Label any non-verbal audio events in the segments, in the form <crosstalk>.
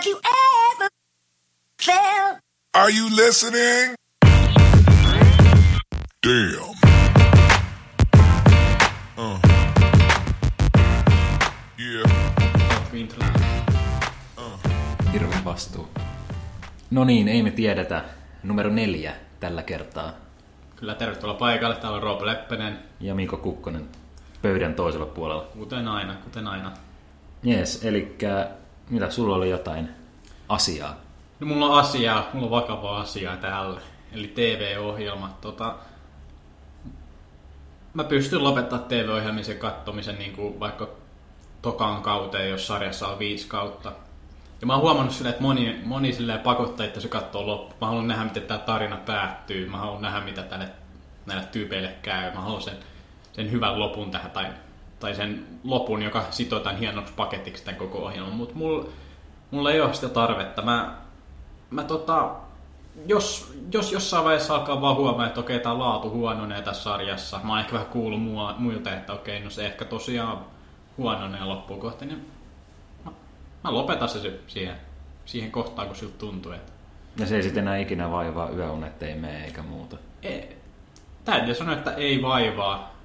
Have you ever felt? Are you listening? Damn. Uh. Yeah. Hirveä vastuu. No niin, ei me tiedetä. Numero neljä tällä kertaa. Kyllä tervetuloa paikalle. Täällä on Roope Leppänen. Ja Mikko Kukkonen pöydän toisella puolella. Kuten aina, kuten aina. Jees, eli mitä sulla oli jotain asiaa? No, mulla on asiaa, mulla on vakavaa asiaa täällä. Eli TV-ohjelma. Tota, mä pystyn lopettamaan TV-ohjelmisen kattomisen niin kuin vaikka tokaan kauteen, jos sarjassa on viisi kautta. Ja mä oon huomannut silleen, että moni, moni silleen pakottaa, että se katsoo loppu. Mä haluan nähdä, miten tämä tarina päättyy. Mä haluan nähdä, mitä tälle, näille tyypeille käy. Mä haluan sen, sen hyvän lopun tähän, tai, tai sen lopun, joka sitotaan hienoksi paketiksi tämän koko ohjelman. Mutta mulla, mulla ei ole sitä tarvetta. Mä, mä tota, jos, jos jossain vaiheessa alkaa vaan huomaa, että okei, tämä laatu huononee tässä sarjassa. Mä oon ehkä vähän kuullut mua, muilta, että okei, no se ehkä tosiaan huononee loppuun kohti, niin mä, mä lopetan se siihen, siihen kohtaan, kun siltä tuntuu, että Ja se ei sitten enää ikinä vaivaa yöunet, ei mene eikä muuta. ei, täytyy sanoa, että ei vaivaa.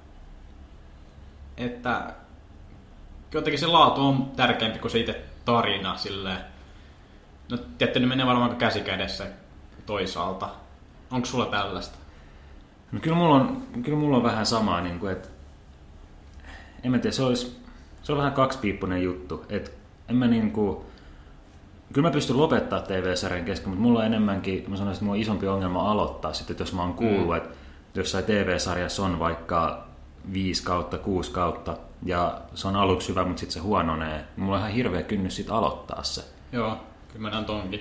Että jotenkin se laatu on tärkeämpi kuin se itse tarina silleen. No tiedätte, ne menee varmaan käsi kädessä toisaalta. Onko sulla tällaista? No kyllä mulla on, kyllä mulla on vähän samaa, niin kuin, että en mä tiedä, se, olisi, se on vähän kaksipiippunen juttu. Että en mä niin kuin, kyllä mä pystyn lopettaa TV-sarjan kesken, mutta mulla on enemmänkin, mä sanoisin, että mulla on isompi ongelma aloittaa sitten, jos mä oon kuullut, mm. että jossain TV-sarjassa on vaikka viisi kautta, kuusi kautta, ja se on aluksi hyvä, mutta sitten se huononee, mulla on ihan hirveä kynnys sitten aloittaa se. Joo, kyllä mä näen tonkin.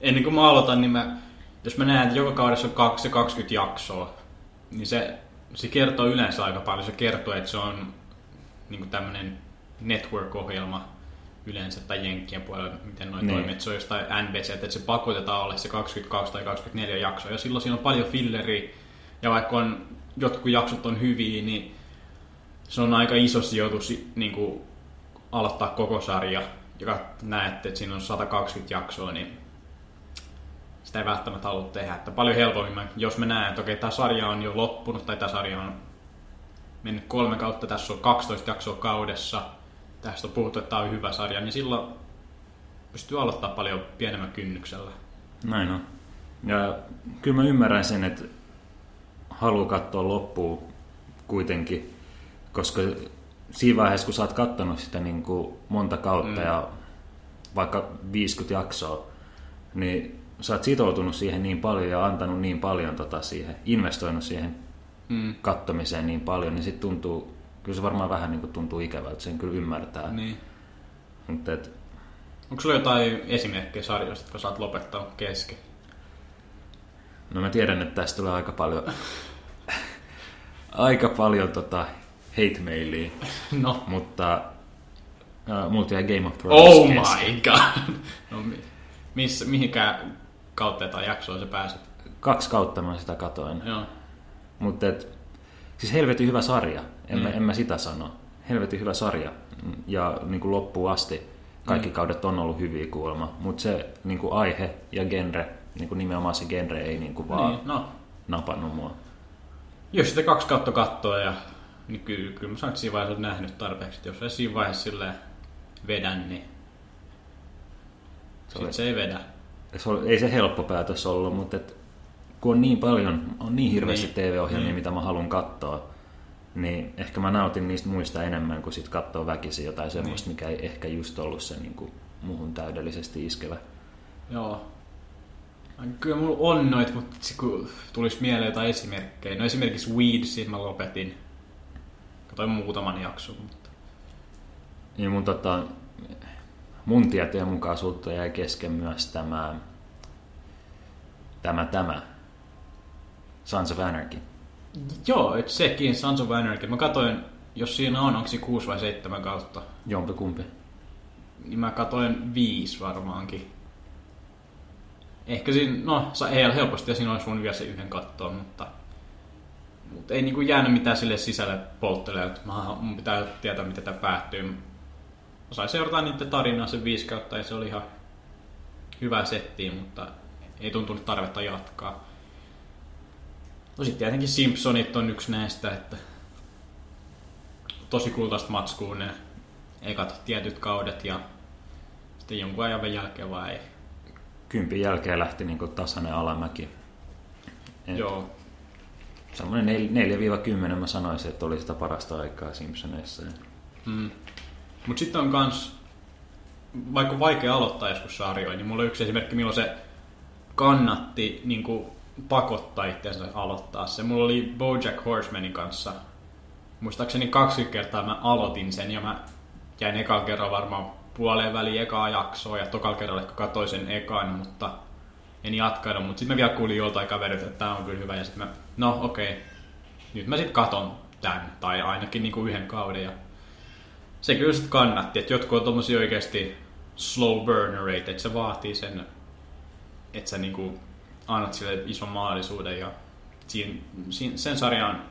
Ennen kuin mä aloitan, niin mä, jos mä näen, että joka kaudessa on 2 20 jaksoa, niin se, se kertoo yleensä aika paljon. Se kertoo, että se on niin tämmöinen network-ohjelma yleensä, tai Jenkkien puolella, miten noin Niin. toimii, että se on jostain NBC, että se pakotetaan olla se 22 tai 24 jaksoa, ja silloin siinä on paljon filleria, ja vaikka on, jotkut jaksot on hyviä, niin se on aika iso sijoitus niin kuin, aloittaa koko sarja, joka näette, että siinä on 120 jaksoa, niin sitä ei välttämättä halua tehdä. Että paljon helpommin, jos mä näen, että okei, tämä sarja on jo loppunut tai tämä sarja on mennyt kolme kautta, tässä on 12 jaksoa kaudessa, tästä on puhuttu, että tämä on hyvä sarja, niin silloin pystyy aloittaa paljon pienemmän kynnyksellä. Näin on. Ja kyllä mä ymmärrän sen, että haluaa katsoa loppuun kuitenkin, koska siinä vaiheessa, kun sä oot kattonut sitä niin kuin monta kautta mm. ja vaikka 50 jaksoa, niin sä oot sitoutunut siihen niin paljon ja antanut niin paljon tota siihen, investoinut siihen Mm. kattomiseen niin paljon, niin sitten tuntuu, kyllä se varmaan vähän niin kuin tuntuu ikävältä, sen kyllä ymmärtää. Niin. Mutta et, Onko sulla jotain esimerkkejä sarjoista, jotka saat lopettaa kesken? No mä tiedän, että tästä tulee aika paljon, <laughs> aika paljon tota hate mailia, <laughs> No. mutta uh, mulla jäi Game of Thrones Oh kesken. my god! <laughs> No, mi- missä, mihinkään kautta tai jaksoon sä pääset? Kaksi kautta mä sitä katoin. Joo. Mutta et, siis helvetin hyvä sarja, en, Mm. mä, en mä sitä sano. Helvetin hyvä sarja ja niin kuin loppuun asti kaikki Mm. kaudet on ollut hyviä kuulemma, mutta se niin kuin aihe ja genre, niin kuin nimenomaan se genre ei niin kuin vaan Niin, no. napannut mua. Jos sitä kaksi kautta kattoo ja niin kyllä, kyllä mä sanon, että siinä vaiheessa olet nähnyt tarpeeksi. Että Jos ei siinä vaiheessa silleen vedä, niin Se oli- se ei vedä. se oli, ei se helppo päätös ollut, mutta et, kun on niin paljon, on niin hirveästi Niin. TV-ohjelmia, Niin. mitä mä haluan katsoa, niin ehkä mä nautin niistä muista enemmän kuin sit katsoa väkisin jotain semmoista, Niin. mikä ei ehkä just ollut se niin kuin, muuhun täydellisesti iskevä. Joo. Kyllä mulla on noit, mutta kun tulisi mieleen jotain esimerkkejä. No esimerkiksi Weedsin mä lopetin. Katoin muutaman jakson, mutta... Niin mun, tota, mun tietojen mukaan sulta jäi kesken myös tämä, tämä, tämä, Sons of Anarchy. Joo, et sekin, Sons of Anarchy. Mä katoin, jos siinä on, onko se kuusi vai seitsemän kautta. Jompi kumpi. Niin mä katoin viisi varmaankin. Ehkä siinä, no ei helposti ja siinä olisi voinut vielä se yhden kattoon, mutta, mutta ei niinku jäänyt mitään sille sisälle polttelemaan. että Mä, mun pitää tietää, miten tämä päättyy. Sain seurata niiden tarinaa sen viisi kautta ja se oli ihan, hyvää settiä, mutta ei tuntunut tarvetta jatkaa. No sitten tietenkin Simpsonit on yksi näistä, että tosi kultaista matskua ne ekat tietyt kaudet ja sitten jonkun ajan jälkeen vaan ei. Kympin jälkeen lähti niin tasainen alamäki. Et Joo, Semmoinen nel- 4-10 mä sanoisin, että oli sitä parasta aikaa Simpsoneissa. Mm. Mutta sitten on kans, vaikka on vaikea aloittaa joskus sarjoja, niin mulla on yksi esimerkki, milloin se kannatti niin kuin, pakottaa itseänsä aloittaa se. Mulla oli Bojack Horsemanin kanssa, muistaakseni kaksi kertaa mä aloitin sen ja mä jäin ekan kerran varmaan puoleen väliin ekaa jaksoa ja tokalla kerralla ehkä katsoin sen ekan, mutta en jatkanut. Mutta sitten mä vielä kuulin joltain kaverilta, että tämä on kyllä hyvä ja sitten mä, no okei, okay. nyt mä sitten katon tämän tai ainakin niinku yhden kauden ja se kyllä sitten kannatti, että jotkut on tommosia oikeasti slow burnereita, että se vaatii sen, että sä niinku annat sille ison mahdollisuuden ja siinä, siinä, sen sarjan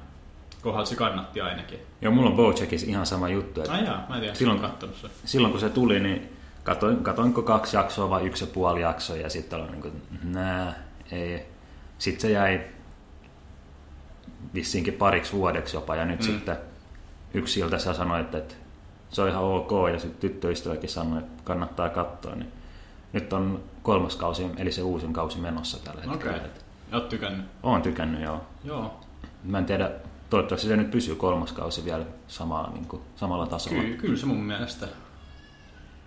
kohdalla se kannatti ainakin. Joo, mulla on Bojackissa ihan sama juttu. Että Ai jaa, mä en tiedä, Silloin- silloin kattonut se. silloin kun se tuli, niin katoin, katoinko kaksi jaksoa vai yksi ja puoli jaksoa ja sitten oli niin kuin, nää, ei. Sitten se jäi vissiinkin pariksi vuodeksi jopa ja nyt Mm. sitten yksi ilta sä sanoit, että se on ihan ok ja sitten tyttöystäväkin sanoi, että kannattaa katsoa. Niin nyt on kolmas kausi, eli se uusin kausi menossa tällä hetkellä. Okei. Okay. Oot tykännyt? Oon tykännyt, joo. Joo. Mä en tiedä, toivottavasti se nyt pysyy kolmas kausi vielä samaa, niin kuin, samalla tasolla. Kyllä, kyllä se mun mielestä.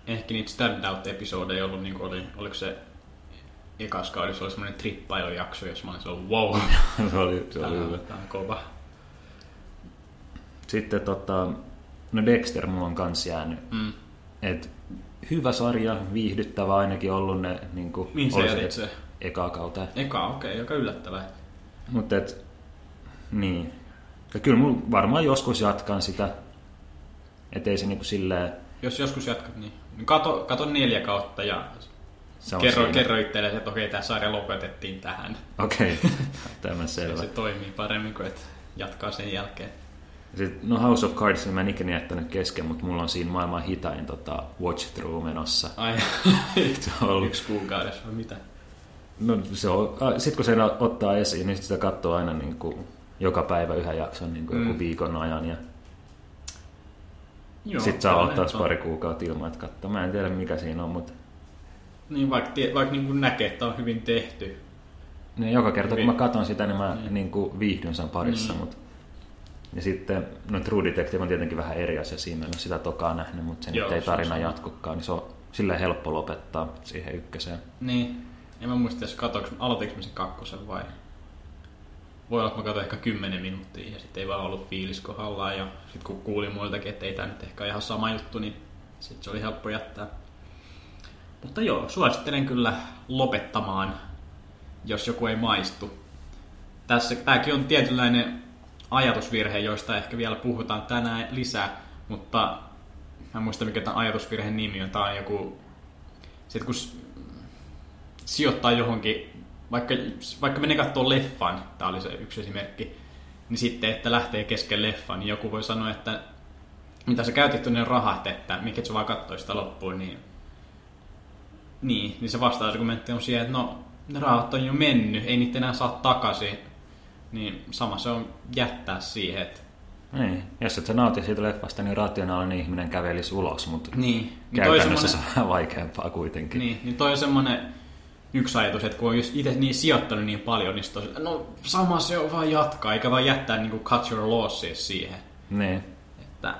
Ehkä niitä stand-out-episodeja ollut, niin oli, oliko se ekas kaudessa oli semmoinen trippailujakso, jos mä olin sellainen, wow, <laughs> se oli, se oli hyvä. tää on kova. Sitten tota, no Dexter mulla on kans jäänyt. Mm. Et hyvä sarja, viihdyttävä ainakin ollut ne niin kuin, Mihin sä jätit se? ekaa kautta. Eka, okei, okay, aika yllättävää. Mutta et, niin. Ja kyllä mulla varmaan joskus jatkan sitä. Et ei se niinku silleen, Jos joskus jatkat, niin kato, kato neljä kautta ja se on kerro, siinä. kerro itsellesi, että okei, tämä sarja lopetettiin tähän. Okei, okay. <laughs> tämä selvä. se toimii paremmin kuin, että jatkaa sen jälkeen. Sitten, no House of Cards mä en ikinä jättänyt kesken, mutta mulla on siinä maailman hitain tota, watch through menossa. Ai, <laughs> Se on ollut yksi kuukaudessa vai mitä? No se on, sitten kun se ottaa esiin, niin sit sitä katsoo aina niin kuin joka päivä yhden jakson niin kuin Mm. joku viikon ajan ja Joo, sitten saa ne on. pari kuukautta ilman, että katsoo. Mä en tiedä mikä siinä on, mutta Niin, vaikka, tie- vaikka niin kuin näkee, että on hyvin tehty. niin joka kerta kun Hyvin. mä katson sitä, niin mä Niin. niin kuin viihdyn sen parissa. Niin. Mutta... Ja sitten, no True Detective on tietenkin vähän eri asia siinä, en sitä tokaa nähnyt, mutta se Joo, nyt ei se tarina sama. jatkukaan, niin se on silleen helppo lopettaa siihen ykköseen. Niin. En mä muista, jos katoinko, aloitinko mä sen kakkosen vai... Voi olla, että mä katsoin ehkä 10 minuuttia ja sitten ei vaan ollut fiilis kohdallaan. Ja sitten kun kuulin muiltakin, että ei tämä nyt ehkä ihan sama juttu, niin sitten se oli helppo jättää. Mutta joo, suosittelen kyllä lopettamaan, jos joku ei maistu. Tässä, tämäkin on tietynlainen ajatusvirhe, joista ehkä vielä puhutaan tänään lisää, mutta mä en muista mikä tämän ajatusvirheen nimi on. Tämä on joku... Sitten kun sijoittaa johonkin, vaikka, vaikka menee katsoa leffan, tämä oli se yksi esimerkki, niin sitten, että lähtee kesken leffan, niin joku voi sanoa, että mitä sä käytit ne rahat, että mikä sä vaan katsoi sitä loppuun, niin niin, niin se vasta-argumentti on siihen, että no, ne rahat on jo mennyt, ei niitä enää saa takaisin. Niin sama se on jättää siihen, että Niin, jos et sä nauti siitä leffasta, niin rationaalinen ihminen kävelisi ulos, mutta niin, niin käytännössä se on vähän vaikeampaa kuitenkin. Niin, niin toi on semmonen yksi ajatus, että kun on itse niin sijoittanut niin paljon, niin sit on, se, no sama se on vaan jatkaa, eikä vaan jättää niinku cut your losses siihen. niin. Että,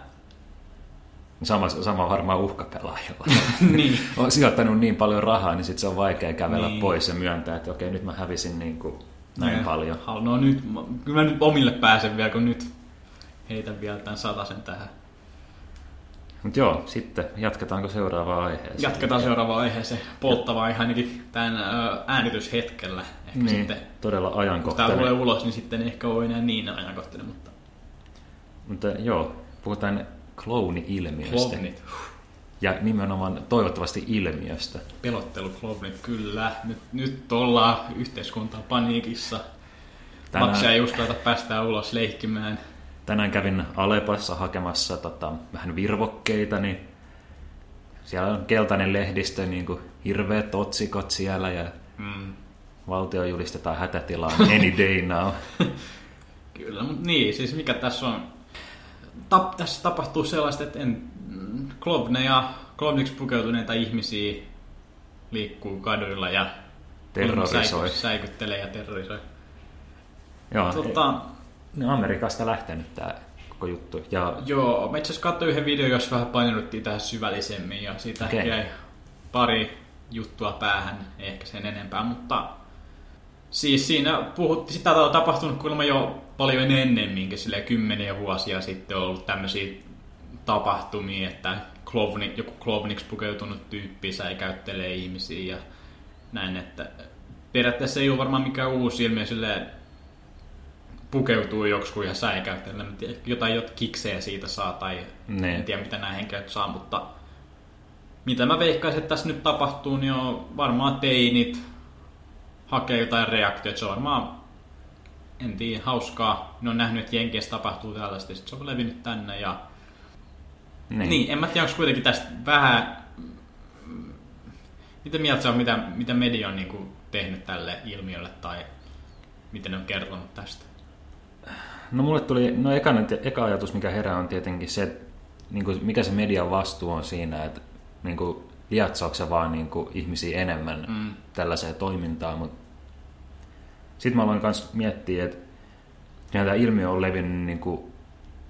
Sama, sama varmaan uhkapelaajilla. <laughs> niin, <laughs> on sijoittanut niin paljon rahaa, niin sitten se on vaikea kävellä Niin. pois ja myöntää, että okei, nyt mä hävisin niin kuin näin Ja- paljon. No nyt, kyllä mä nyt omille pääsen vielä, kun nyt heitän vielä tämän satasen tähän. Mutta joo, sitten jatketaanko seuraavaan aiheeseen? Jatketaan seuraavaan aiheeseen, polttavaa ihan ainakin tämän äänityshetkellä. Ehkä Niin, sitten, todella kun tämä tulee ajankohtainen. ulos, niin sitten ehkä ole enää niin ajankohtainen, mutta Mutta joo, puhutaan klooni-ilmiöstä. klownit, Ja nimenomaan toivottavasti ilmiöstä. pelotteluklownit, kyllä. Nyt, nyt ollaan yhteiskuntaa paniikissa. Tänään- Maksia ei uskalleta päästää ulos leikkimään. Tänään kävin Alepassa hakemassa tota, vähän virvokkeita, niin siellä on keltainen lehdistö, niin kuin hirveät otsikot siellä ja Mm. valtio julistetaan hätätilaan <laughs> any day now. <laughs> Kyllä, mutta niin, siis mikä tässä on? Tap, tässä tapahtuu sellaista, että en, klovneja, klovniksi pukeutuneita ihmisiä liikkuu kaduilla ja Terrorisoi. säiky- säikyttelee ja terrorisoi. Joo, Tota, on Amerikasta lähtenyt tämä koko juttu. Ja joo, mä itse asiassa katsoin yhden videon, jossa vähän painoduttiin tähän syvällisemmin ja siitä okay. jäi pari juttua päähän, ehkä sen enempää, mutta siis siinä puhuttiin, sitä on tapahtunut kuulemma jo paljon ennemminkin, silleen kymmeniä vuosia sitten on ollut tämmöisiä tapahtumia, että klovni, joku klovniksi pukeutunut tyyppi säikäyttelee ihmisiä ja näin, että periaatteessa ei ole varmaan mikään uusi ilmiö silleen, pukeutuu joksikin en tiedä, jotain jot kiksejä siitä saa tai Ne. en tiedä mitä nämä henkilöt saa, mutta mitä mä veikkaisin, että tässä nyt tapahtuu, niin on varmaan teinit hakee jotain reaktiota. Se on varmaan, en tiedä, hauskaa. Ne on nähnyt, että Jenkeissä tapahtuu tällaista, sitten se on levinnyt tänne. Ja... Niin. niin, en mä tiedä, onko kuitenkin tästä vähän... Mitä mieltä se on, mitä, mitä media on niin kuin tehnyt tälle ilmiölle tai miten ne on kertonut tästä? No mulle tuli, no eka, eka ajatus, mikä herää on tietenkin se, että niin kuin, mikä se median vastuu on siinä, että niin kuin, liatsoako se vaan niin kuin, ihmisiä enemmän mm. tällaiseen toimintaan, mutta sitten mä aloin myös miettiä, että tämä ilmiö on levinnyt niin kuin,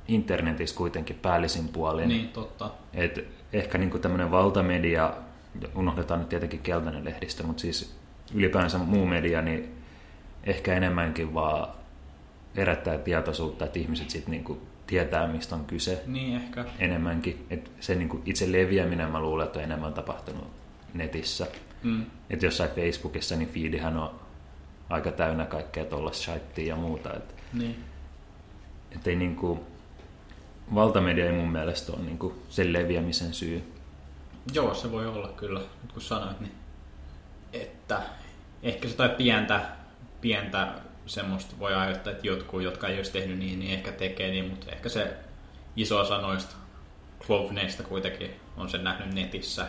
internetissä kuitenkin päällisin puolin. Niin, totta. Et ehkä niin tämmöinen valtamedia, unohdetaan nyt tietenkin keltainen lehdistö, mutta siis ylipäänsä muu media, niin ehkä enemmänkin vaan herättää tietoisuutta, että ihmiset sitten niin tietää, mistä on kyse Niin ehkä. enemmänkin. Et se niin itse leviäminen, mä luulen, että on enemmän tapahtunut netissä. Mm. Että jossain Facebookissa, niin feedihän on aika täynnä kaikkea tuollaista shittia ja muuta. Et, Niin. et ei niin kuin, valtamedia ei mun mielestä ole niin kuin sen leviämisen syy. Joo, se voi olla kyllä, nyt kun sanoit, niin että ehkä se tai pientä, pientä semmoista voi aiheuttaa, että jotkut, jotka ei olisi tehnyt niin, niin ehkä tekee niin, mutta ehkä se iso osa noista klovneista kuitenkin on sen nähnyt netissä,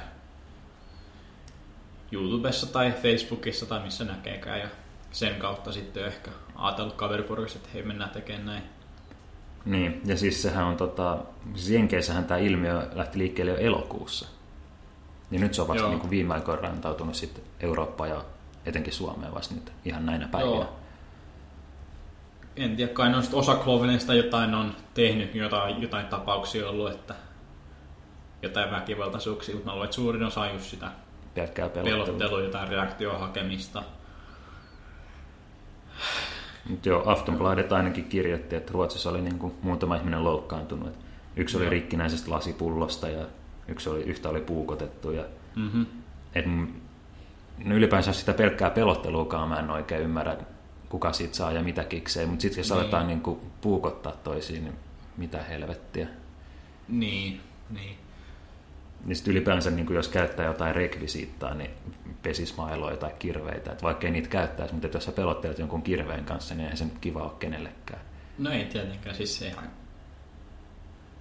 YouTubessa tai Facebookissa tai missä näkeekään ja sen kautta sitten ehkä ajatellut kaveriporukassa, että hei mennään tekemään näin. Niin, ja siis sehän on tota, siis Jenkeissähän tämä ilmiö lähti liikkeelle jo elokuussa. Niin nyt se on vasta Joo. niin kuin viime aikoina rantautunut sitten Eurooppaan ja etenkin Suomeen vasta nyt ihan näinä päivinä. Joo. En tiedä, kai noista osa Cloveneista jotain on tehnyt, jotain, jotain tapauksia ollut, että jotain väkivaltaisuuksia, mutta mä luulen, että suurin osa on just sitä Pelkkää pelottelua. pelottelua, jotain reaktioon hakemista. Mutta joo, Aftonbladet ainakin kirjoitti, että Ruotsissa oli niin kuin muutama ihminen loukkaantunut. Yksi oli Joo. rikkinäisestä lasipullosta ja yksi oli, yhtä oli puukotettu. Ja, Mm-hmm. et, no ylipäänsä sitä pelkkää pelotteluakaan mä en oikein ymmärrä, kuka siitä saa ja mitä kiksee. Mutta sitten jos Niin. aletaan niin kuin puukottaa toisiin, niin mitä helvettiä. Niin, niin. Niin sit ylipäänsä, niin kuin jos käyttää jotain rekvisiittaa, niin pesismailoja tai kirveitä. Et vaikka ei niitä käyttäisi, mutta jos sä pelottelet jonkun kirveen kanssa, niin eihän se nyt kiva ole kenellekään. No ei tietenkään, siis se ihan...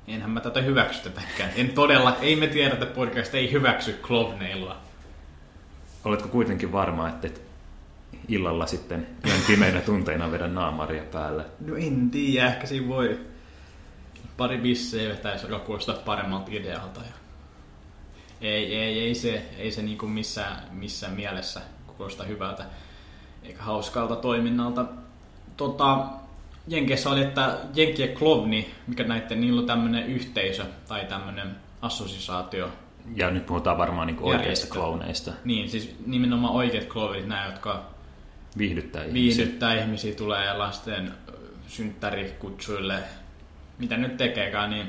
Enhän mä tätä hyväksytäkään. En todella, ei me tiedetä podcast, ei hyväksy klovneilua. Oletko kuitenkin varma, että et illalla sitten yön pimeinä tunteina vedä naamaria päällä? No en tiedä, ehkä siinä voi pari bissejä vetäisi, joka kuulostaa paremmalta idealta. Ja... Ei, ei, ei se, ei se niinku missään, missään mielessä kuulosta hyvältä eikä hauskalta toiminnalta. Tota, Jenkeissä oli, että Jenkien Klovni, mikä näiden, niillä on tämmöinen yhteisö tai tämmöinen assosiaatio. Ja nyt puhutaan varmaan niin oikeista Järjestö. klouneista. Niin, siis nimenomaan oikeat klovnit, nämä, jotka Viihdyttää ihmisiä. viihdyttää ihmisiä, tulee lasten synttärikutsuille, mitä nyt tekeekään, niin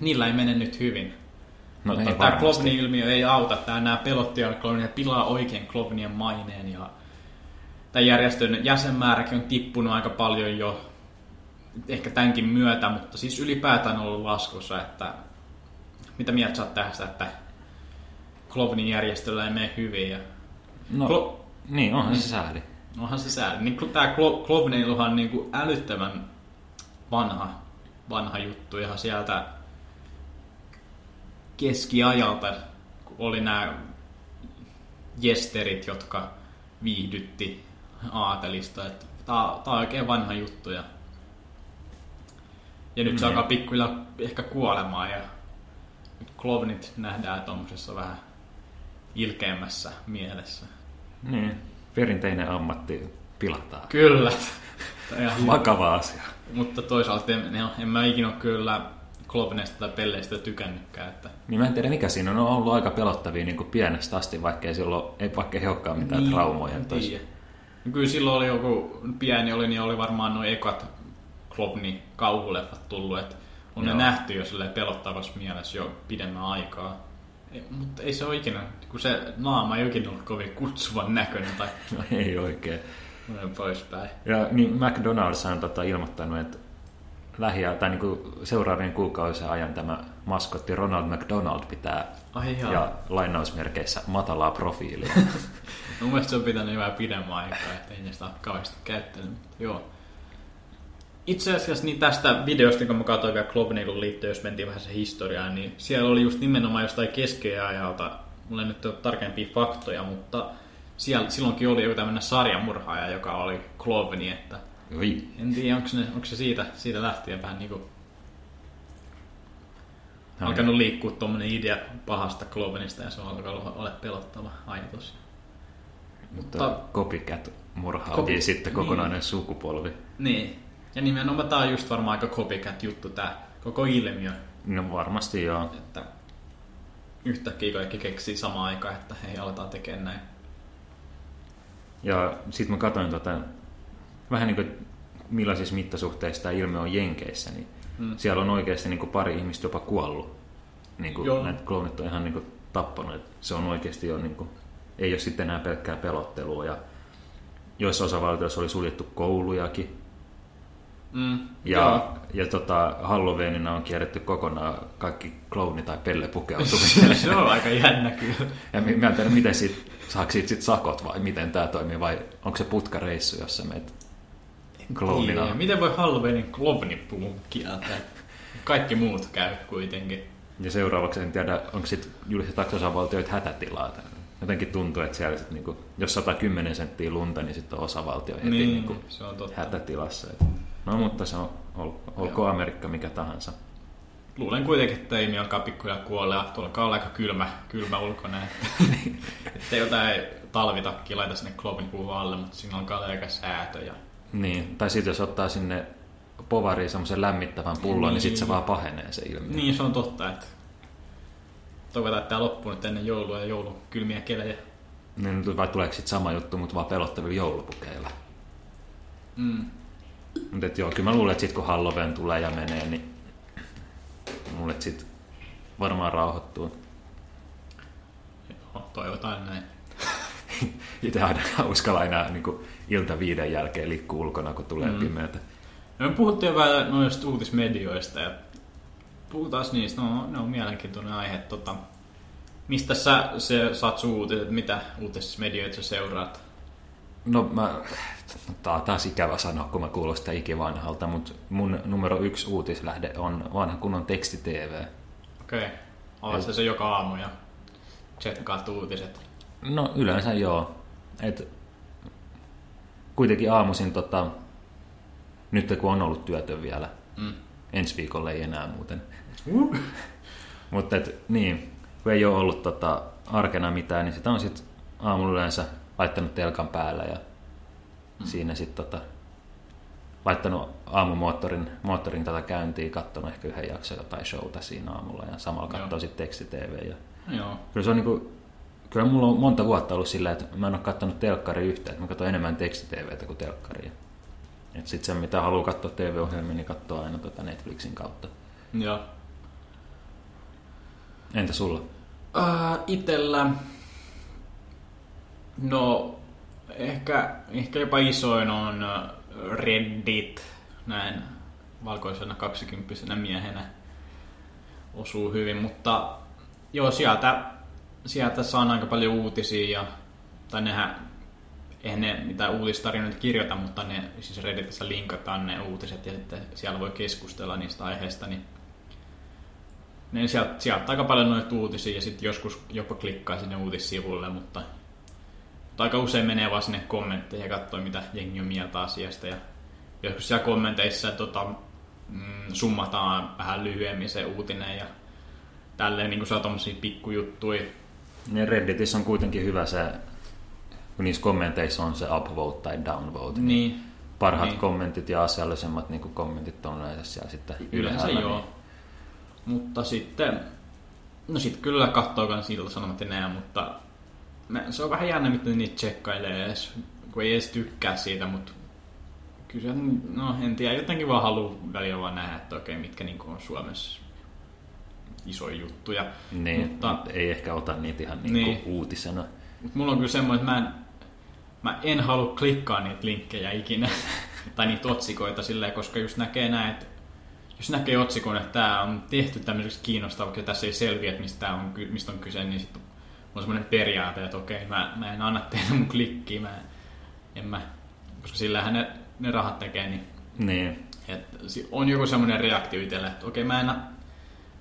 niillä ei mene nyt hyvin. No Mutta ei tämä varmasti. klovni-ilmiö ei auta. Tämä nämä pelottia klovnia pilaa oikein klovnien maineen. Ja tämän järjestön jäsenmääräkin on tippunut aika paljon jo ehkä tämänkin myötä, mutta siis ylipäätään on ollut laskussa, että mitä mieltä sä tästä, että klovnin järjestöllä ei mene hyvin. Ja No, Klo- niin, onhan se sääli. Onhan se sääli. Niin, tämä Klovneiluhan on niin kuin älyttömän vanha, vanha juttu ihan sieltä keskiajalta, kun oli nämä jesterit, jotka viihdytti aatelista. Tää on oikein vanha juttu. Ja, ja nyt se Mm. alkaa pikkuhiljaa ehkä kuolemaan. Ja nyt klovnit nähdään tuommoisessa vähän ilkeämmässä mielessä. Niin, perinteinen ammatti pilataan. Kyllä. <laughs> Vakava asia. Mutta toisaalta en, en, mä ikinä kyllä klovneista tai pelleistä tykännytkään. Että Niin mä en tiedä mikä siinä on, on ollut aika pelottavia niin kuin pienestä asti, vaikka ei silloin, ei, vaikka ei olekaan mitään niin, traumoja. tois-. No Kyllä silloin oli joku pieni oli, niin oli varmaan noin ekat klovni kauhuleffat tullut, että on Joo. ne nähty jo pelottavassa mielessä jo pidemmän aikaa. Ei, mutta ei se ole ikinä, kun se naama ei ikinä ollut kovin kutsuvan näköinen tai <laughs> No, ei oikein. noin poispäin. Ja niin McDonald's on tota, ilmoittanut, että lähiä, tai niin kuin seuraavien kuukausien ajan tämä maskotti Ronald McDonald pitää Ai jaa. ja lainausmerkeissä matalaa profiilia. <laughs> Mun mielestä se on pitänyt vähän pidemmän aikaa, että ei niistä ole kauheasti käyttänyt. Joo. Itse asiassa niin tästä videosta, kun mä katsoin vielä Klovneilun liittyen, jos mentiin vähän se historiaan, niin siellä oli just nimenomaan jostain keskeajalta, mulla ei nyt ole tarkempia faktoja, mutta siellä, silloinkin oli joku tämmöinen sarjamurhaaja, joka oli Klovni, että Oi. en tiedä, onko, ne, onko se siitä, siitä lähtien vähän niin kuin No, alkanut liikkua tuommoinen idea pahasta Klovnista ja se on alkanut olla pelottava ajatus. Mutta Ta- copycat murhaa Copy- Copy... sitten kokonainen niin. sukupolvi. Niin. Ja nimenomaan tämä on just varmaan aika copycat juttu, tämä koko ilmiö, No varmasti joo. että yhtäkkiä kaikki keksii samaan aikaan, että hei, aletaan tekemään näin. Ja sitten mä katsoin tota, vähän niin kuin millaisissa mittasuhteissa tämä ilmiö on Jenkeissä, niin Mm. mm. siellä on oikeasti niin kuin pari ihmistä jopa kuollut. Niin Joo. kuin näitä kloonit on ihan niin kuin tappanut. Et se on oikeasti jo, niin kuin, ei ole sitten enää pelkkää pelottelua. Ja joissa osavaltioissa oli suljettu koulujakin. Mm. Ja, Joo. ja tota, Halloweenina on kierretty kokonaan kaikki klouni- tai pellepukeutuminen. <laughs> se on aika jännä kyllä. Ja mi- mä en tiedä, miten siitä, saako siitä sit sakot vai miten tämä toimii, vai onko se putkareissu, jossa meet kloonina. Tiedä, Miten voi Halloweenin klovnipuun kieltää? Kaikki muut käy kuitenkin. Ja seuraavaksi en tiedä, onko sitten julistetaanko osavaltioita hätätilaa. Jotenkin tuntuu, että siellä sit niinku, jos 110 senttiä lunta, niin sitten on osavaltio heti Niin, niinku se on totta. hätätilassa. Et, no mutta se on, ol, olkoon Amerikka mikä tahansa. Luulen kuitenkin, että Amy alkaa pikkuhiljaa kuolea. Tuolla olla aika kylmä, kylmä ulkona. Että <laughs> jotain talvitakkia laita sinne klovnipuun alle, mutta siinä alkaa olla aika säätö. Ja... Niin, tai sitten jos ottaa sinne povariin semmoisen lämmittävän pullon, niin, niin sitten se vaan pahenee se ilmiö. Niin, se on totta, että toivotaan, että tämä loppuu nyt ennen joulua ja joulun kylmiä kelejä. Niin nyt vai tuleeko sitten sama juttu, mutta vaan pelottavilla joulupukeilla. Mm. Mutta joo, kyllä mä luulen, että sit kun Halloween tulee ja menee, niin mulle sit varmaan rauhoittuu. Joo, toivotaan näin. <laughs> Itse aina <laughs> uskalla enää niin ilta viiden jälkeen liikkuu ulkona, kun tulee Mm. pimeätä. No, me puhuttiin vähän noista uutismedioista ja puhutaan niistä, no, ne on mielenkiintoinen aihe. Tota, mistä sä se, saat sun uutiset, mitä uutismedioita sä seuraat? No mä, tää on taas ikävä sanoa, kun mä kuulostan ikivanhalta, mutta mun numero yksi uutislähde on vanha kunnon teksti-TV. Okei, okay. Avaat sä se joka aamu ja tsekkaat uutiset. No yleensä joo. Et, kuitenkin aamuisin, tota, nyt kun on ollut työtön vielä, Mm. ensi viikolla ei enää muuten. Uh. <laughs> Mutta niin, kun ei ole ollut tota, arkena mitään, niin sitä on sitten aamulla yleensä laittanut telkan päällä ja mm. siinä sitten tota, laittanut aamumoottorin moottorin tätä käyntiin, katsonut ehkä yhden jakson jotain showta siinä aamulla ja samalla katsoo sitten teksti-tv. Ja... Joo. Kyllä se on niinku, kyllä mulla on monta vuotta ollut sillä, että mä en ole katsonut telkkari yhtään, että mä katson enemmän teksti-tvtä kuin telkkaria. Että sitten se, mitä haluaa katsoa TV-ohjelmia, niin katsoo aina tota Netflixin kautta. Joo. Entä sulla? Uh, itellä, no ehkä, ehkä jopa isoin on äh, Reddit, näin valkoisena kaksikymppisenä miehenä osuu hyvin, mutta joo, sieltä, sieltä saan aika paljon uutisia ja, tai nehän, eihän ne mitään uutistarinoita kirjoita, mutta ne siis Redditissä linkataan ne uutiset ja sitten siellä voi keskustella niistä aiheista, niin niin sieltä, sieltä aika paljon noita uutisia ja sitten joskus jopa klikkaa sinne uutissivulle, mutta, mutta aika usein menee vaan sinne kommentteihin ja katsoo, mitä jengi on mieltä asiasta. Ja joskus siellä kommenteissa tota, mm, summataan vähän lyhyemmin se uutinen ja tälleen niin kuin saa tommosia pikkujuttuja. Ja Redditissä on kuitenkin hyvä se, kun niissä kommenteissa on se upvote tai downvote. Niin, Parhaat niin. kommentit ja asiallisemmat niin kommentit on yleensä siellä sitten Yleensä ylhäällä. joo. Niin. Mutta sitten, no sitten kyllä katsoo kans ilta-sanomat ja nää, mutta se on vähän jännä, miten niitä tsekkailee edes, kun ei edes tykkää siitä, mutta kyllä se, no en tiedä, jotenkin vaan haluaa välillä vaan nähdä, että okei, mitkä niinku on Suomessa isoja juttuja. Niin, Mutta- mutta ei ehkä ota niitä ihan niin Niin. niin. uutisena. Mutta mulla on kyllä semmoinen, että mä en, mä en halua klikkaa niitä linkkejä ikinä, <laughs> tai niitä otsikoita silleen, koska just näkee näin, että jos näkee otsikon, että tämä on tehty tämmöiseksi kiinnostavaksi ja tässä ei selviä, että mistä, on, mistä on kyse, niin sitten on semmoinen periaate, että okei, mä, mä en anna teille mun klikkiä, mä en mä, koska sillähän ne, ne rahat tekee, niin Niin, si- on joku semmoinen reaktio itselle, että okei, mä en,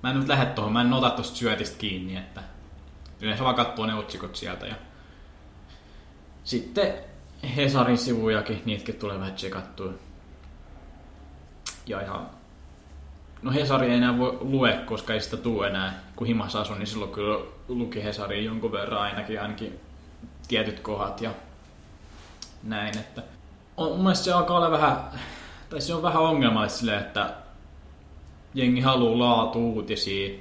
mä en nyt lähde tuohon, mä en ota tuosta syötistä kiinni, että yleensä vaan katsoo ne otsikot sieltä. Ja sitten Hesarin sivujakin, niitäkin tulee vähän tsekattua. Ja ihan... No Hesari ei enää voi lue, koska ei sitä tule enää. Kun himassa asun, niin silloin kyllä luki Hesari jonkun verran ainakin, ainakin tietyt kohdat ja näin, että on, mun mielestä se alkaa olla vähän, tai se on vähän ongelmallista silleen, että jengi haluaa laatu-uutisia,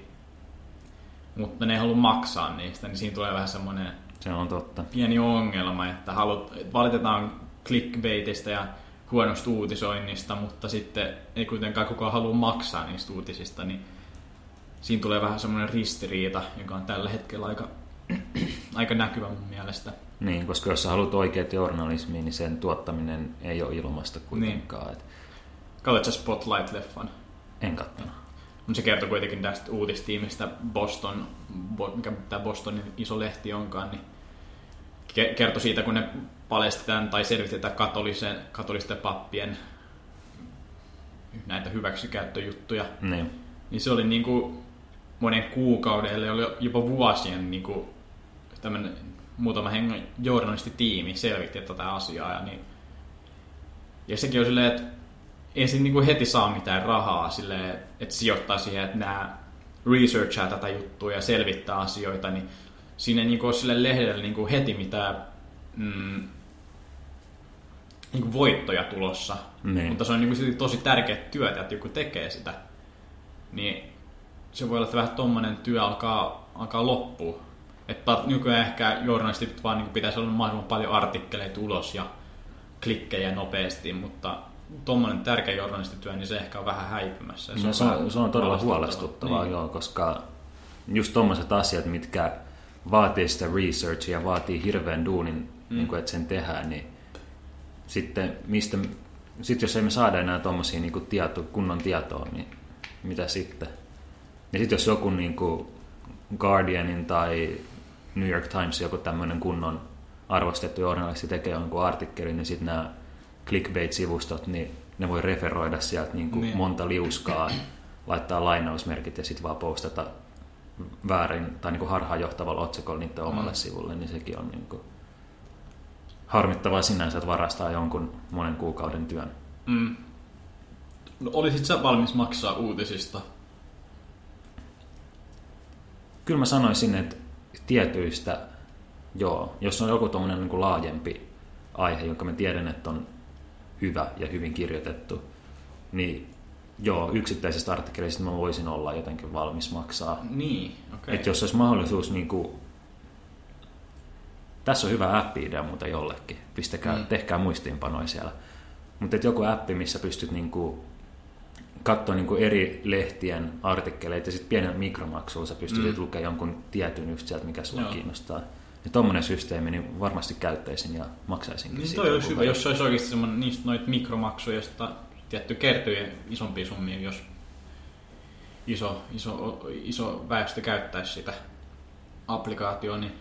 mutta ne ei halua maksaa niistä, niin siinä tulee vähän semmoinen se on totta. pieni ongelma, että halut, valitetaan clickbaitista ja huonosta uutisoinnista, mutta sitten ei kuitenkaan kukaan halua maksaa niistä uutisista, niin siinä tulee vähän semmoinen ristiriita, joka on tällä hetkellä aika, <clears throat> aika näkyvä mun mielestä. Niin, koska jos sä haluat oikeat journalismia, niin sen tuottaminen ei ole ilmasta kuitenkaan. Niin. Katsotko Spotlight-leffan? En kattonut. Mutta se kertoo kuitenkin tästä uutistiimistä Boston, Bo- mikä tämä Bostonin iso lehti onkaan, niin ke- kertoi siitä, kun ne paljastetaan tai selvitetään katolisen, katolisten pappien näitä hyväksikäyttöjuttuja. Niin. Niin se oli niinku monen kuukauden, eli oli jopa vuosien niinku tämmönen muutama hengen journalistitiimi selvitti tätä asiaa. Ja, niin, ja sekin on silleen, että ei siinä niinku heti saa mitään rahaa silleen, että sijoittaa siihen, että nämä researchaa tätä juttua ja selvittää asioita, niin siinä ei niinku ole sille lehdelle niinku heti mitään mm, niinku voittoja tulossa. Niin. Mutta se on niinku silti tosi tärkeä työtä, että joku tekee sitä. Niin se voi olla, että vähän tommonen työ alkaa, alkaa loppua. Että nykyään ehkä journalistit vaan niin pitäisi olla mahdollisimman paljon artikkeleita ulos ja klikkejä nopeasti, mutta tommonen tärkeä journalistityö, niin se ehkä on vähän häipymässä. ja No, se, on, se on todella huolestuttavaa. Niin. joo, koska just tommoset asiat, mitkä vaatii sitä researchia ja vaatii hirveän duunin, mm. niin kuin, että sen tehdään, niin sitten mistä, sit jos emme saada enää tommosia niin kuin tieto, kunnon tietoa, niin mitä sitten? Ja sitten jos joku niin kuin Guardianin tai New York Times, joku tämmöinen kunnon arvostettu journalisti tekee jonkun artikkelin, niin sitten nämä clickbait-sivustot, niin ne voi referoida sieltä niin kuin Niin. niin. monta liuskaa, laittaa lainausmerkit ja sitten vaan postata väärin tai niin kuin harhaanjohtavalla otsikolla niiden omalle Mm. sivulle, niin sekin on niin kuin harmittavaa sinänsä, että varastaa jonkun monen kuukauden työn. Mm. No, olisit sä valmis maksaa uutisista? Kyllä mä sanoisin, että tietyistä, joo, jos on joku tuommoinen niin laajempi aihe, jonka mä tiedän, että on hyvä ja hyvin kirjoitettu, niin joo, yksittäisistä artikkeleista mä voisin olla jotenkin valmis maksaa. Niin, okei. Okay. Että jos olisi mahdollisuus, niin kuin, tässä on hyvä appi-idea muuten jollekin, pistäkää, Mm. tehkää muistiinpanoja siellä. Mutta joku appi, missä pystyt niin kuin, katsoa niin kuin eri lehtien artikkeleita ja sitten pienen mikromaksulla sä pystyt Mm. lukemaan jonkun tietyn just sieltä, mikä sua Joo. kiinnostaa. Ja tuommoinen systeemi niin varmasti käyttäisin ja maksaisinkin Niin siitä toi olisi hyvä, jos se olisi oikeasti semmoinen niistä noita mikromaksuja, josta tietty kertyy isompia summia, jos iso, iso, iso väestö käyttäisi sitä applikaatioa, niin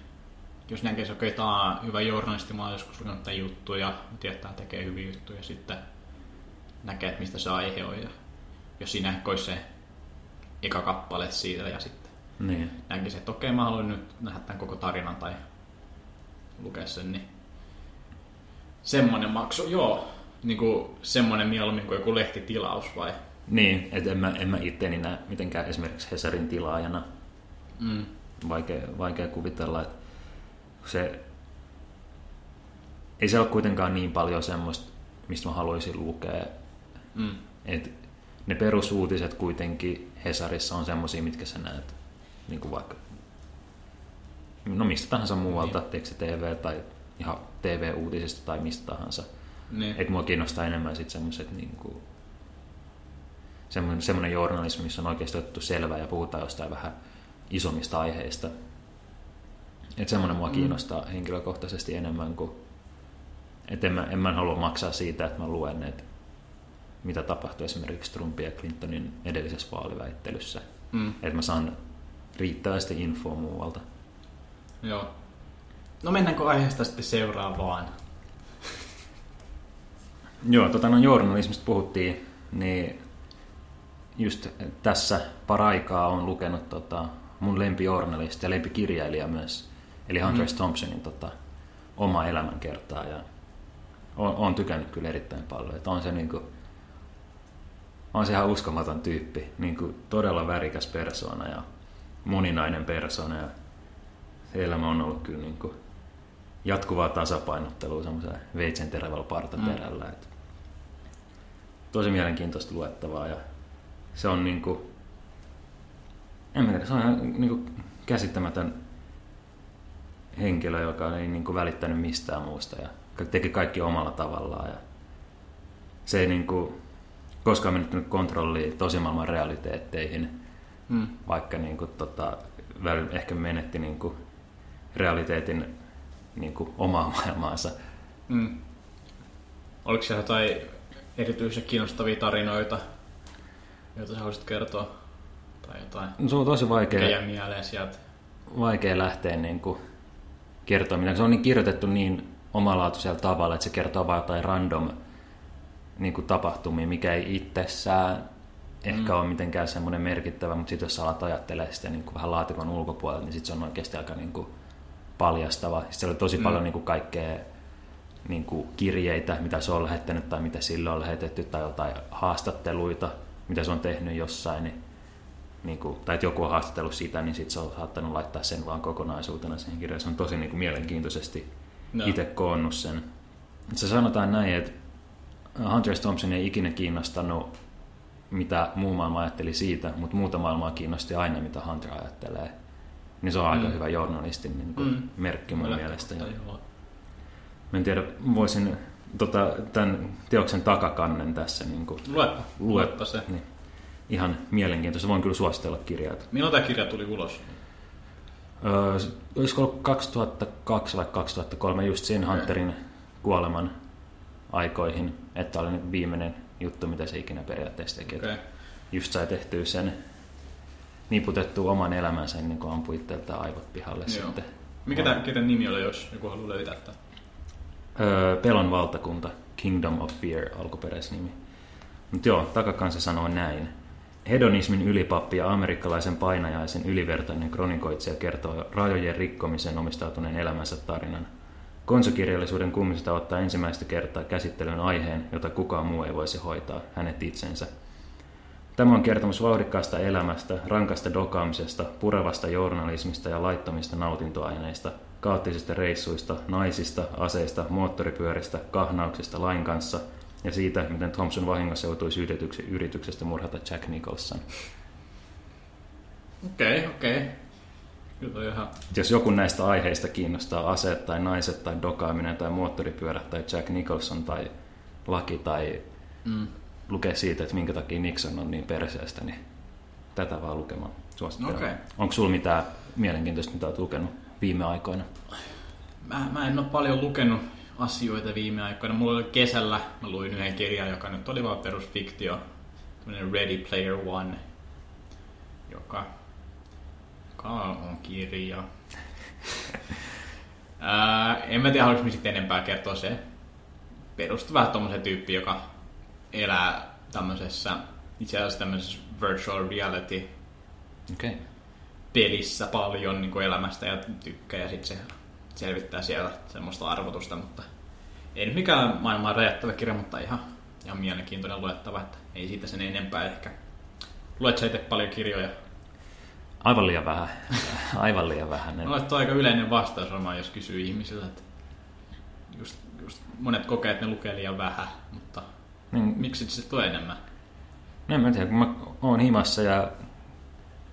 jos näkee, että okei, tämä on hyvä journalisti, mä oon joskus lukenut juttuja, ja tietää, tekee hyviä juttuja, sitten näkee, että mistä se aihe on, ja jos siinä ehkä olisi se eka kappale siitä ja sitten Niin. näkisin, että okei, mä haluan nyt nähdä tämän koko tarinan tai lukea sen, niin semmonen maksu, joo, niin kuin semmonen mieluummin kuin joku lehtitilaus vai? Niin, että en mä, en mä itteni näe mitenkään esimerkiksi Hesarin tilaajana. Mm. Vaikea, vaikea kuvitella, että se... Ei se ole kuitenkaan niin paljon semmoista, mistä mä haluaisin lukea. Mm. Et ne perusuutiset kuitenkin Hesarissa on semmosia, mitkä sä näet niin kuin vaikka no mistä tahansa muualta, niin. se TV tai ihan TV-uutisista tai mistä tahansa. Niin. Et mua kiinnostaa enemmän sitten semmoiset niin kuin, semmoinen, semmoinen journalismi, missä on oikeasti otettu selvää ja puhutaan jostain vähän isommista aiheista. Että semmoinen mua kiinnostaa henkilökohtaisesti enemmän kuin, että en mä, en mä halua maksaa siitä, että mä luen, että mitä tapahtui esimerkiksi Trumpin ja Clintonin edellisessä vaaliväittelyssä. Mm. Että mä saan riittävästi infoa muualta. Joo. No mennäänkö aiheesta sitten seuraavaan? Joo, tota, no journalismista puhuttiin, niin just tässä paraikaa on lukenut tota, mun lempijournalisti ja lempikirjailija myös, eli Hunter mm. Thompsonin tota, oma elämänkertaa ja on, on tykännyt kyllä erittäin paljon. Että on se niinku, on se ihan uskomaton tyyppi, niinku, todella värikäs persona ja moninainen persona ja se elämä on ollut kyllä niinku, jatkuvaa tasapainottelua semmoisella veitsen terävällä partaterällä. Mm. Et, tosi mielenkiintoista luettavaa ja se on niinku, en mä tiedä, se on ihan niinku käsittämätön henkilö, joka ei niinku välittänyt mistään muusta ja teki kaikki omalla tavallaan ja se ei niinku koskaan menettänyt kontrollia tosimaailman realiteetteihin, Mm. vaikka niinku tota, välillä ehkä menetti niinku realiteetin niinku omaa <laughs> maailmaansa. Mm. Oliko siellä jotain erityisen kiinnostavia tarinoita, joita sä haluaisit kertoa? Tai jotain, No, se on tosi vaikea, mieleen sieltä? vaikea lähteä niin kuin kertoa mitään. Se on niin kirjoitettu niin omalaatuisella tavalla, että se kertoo vain jotain random niin kuin tapahtumia, mikä ei itsessään ehkä mm. ole mitenkään semmoinen merkittävä, mutta sitten jos alat ajattelemaan sitä niin kuin vähän laatikon ulkopuolelta, niin sitten se on oikeasti aika niin kuin paljastava. Sitten siellä oli tosi mm. paljon niin kuin kaikkea niin kuin kirjeitä, mitä se on lähettänyt tai mitä sille on lähetetty, tai jotain haastatteluita, mitä se on tehnyt jossain, niin niin kuin, tai että joku on haastatellut sitä, niin sitten se on saattanut laittaa sen vaan kokonaisuutena siihen kirjaan. Se on tosi niin kuin mielenkiintoisesti No. itse koonnut sen. Se sanotaan näin, että Hunter S. Thompson ei ikinä kiinnostanut, mitä muu maailma ajatteli siitä, mutta muuta maailmaa kiinnosti aina, mitä Hunter ajattelee. Niin se on aika Mm. hyvä journalistin niin kuin Mm. merkki mun Kyllä, mielestä. Mä en tiedä, voisin tota, tämän teoksen takakannen tässä niin kuin, Luepa, luepa se. niin, ihan mielenkiintoista. Voin kyllä suositella kirjaa. Milloin tämä kirja tuli ulos? Öö, olisiko ollut 2002 vai 2003, just siinä Okei. Hunterin kuoleman aikoihin, että oli niin viimeinen juttu, mitä se ikinä periaatteessa teki. Okay. Just sai tehtyä sen, niputettua oman elämänsä ennen kuin ampui itseltään aivot pihalle Joo. sitten. Mikä tämän kirjan nimi oli, jos joku haluaa löytää tämän? Öö, Pelon valtakunta, Kingdom of Fear, alkuperäisnimi. Mutta joo, takakansa sanoo näin. Hedonismin ylipappi ja amerikkalaisen painajaisen ylivertainen kronikoitsija kertoo rajojen rikkomisen omistautuneen elämänsä tarinan. Konsokirjallisuuden kummista ottaa ensimmäistä kertaa käsittelyyn aiheen, jota kukaan muu ei voisi hoitaa, hänet itsensä. Tämä on kertomus vauhdikkaasta elämästä, rankasta dokaamisesta, purevasta journalismista ja laittomista nautintoaineista, kaoottisista reissuista, naisista, aseista, moottoripyöristä, kahnauksista lain kanssa ja siitä, miten Thompson vahingossa joutui syytetyksi yrityksestä murhata Jack Nicholson. Okei, okay, okei. Okay. Kyllä ihan... Jos joku näistä aiheista kiinnostaa aseet tai naiset tai dokaaminen tai moottoripyörät tai Jack Nicholson tai laki tai Mm. lukee siitä, että minkä takia Nixon on niin perseestä, niin tätä vaan lukemaan suosittelen. Okei. Onko sulla mitään mielenkiintoista, mitä olet lukenut viime aikoina? Mä, mä en ole paljon lukenut asioita viime aikoina. Mulla oli kesällä, mä luin yhden kirjan, joka nyt oli vaan perusfiktio. Tämmönen Ready Player One, joka, joka on kirja. <laughs> Ää, en mä tiedä, haluaisinko sitten enempää kertoa se. Perustuu vähän tommosen tyyppi, joka elää tämmöisessä, itse asiassa tämmöisessä virtual reality Okei. Okay. pelissä paljon niin kuin elämästä ja tykkää ja sitten se selvittää siellä semmoista arvotusta, mutta ei nyt mikään maailman räjättävä kirja, mutta ihan, ihan mielenkiintoinen luettava, että ei siitä sen enempää ehkä. Luet sä itse paljon kirjoja? Aivan liian vähän. Aivan liian vähän. No, että aika yleinen vastaus varmaan, jos kysyy ihmisiltä, että just, just monet kokee, että ne lukee liian vähän, mutta Niin, miksi se tulee enemmän? No en mä tiedä, kun mä oon himassa ja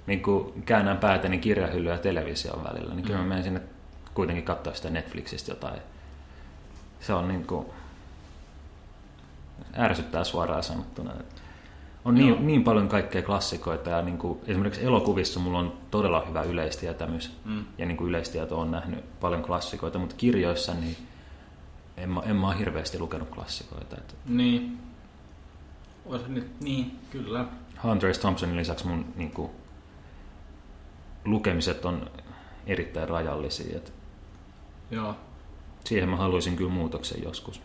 niin kun käännän päätäni kirjahyllyä television välillä, niin kyllä mä menen sinne kuitenkin katsoa sitä Netflixistä jotain. Se on niin kuin, ärsyttää suoraan sanottuna. On Joo. niin, niin paljon kaikkea klassikoita ja niin kuin, esimerkiksi elokuvissa mulla on todella hyvä yleistietämys Mm. ja niin kuin yleistieto on nähnyt paljon klassikoita, mutta kirjoissa niin en mä, en mä ole hirveästi lukenut klassikoita. Että Niin. Olisi nyt, niin, kyllä. Hunter S. Thompsonin lisäksi mun niin kuin, lukemiset on erittäin rajallisia. Et Joo. siihen mä haluaisin kyllä muutoksen joskus.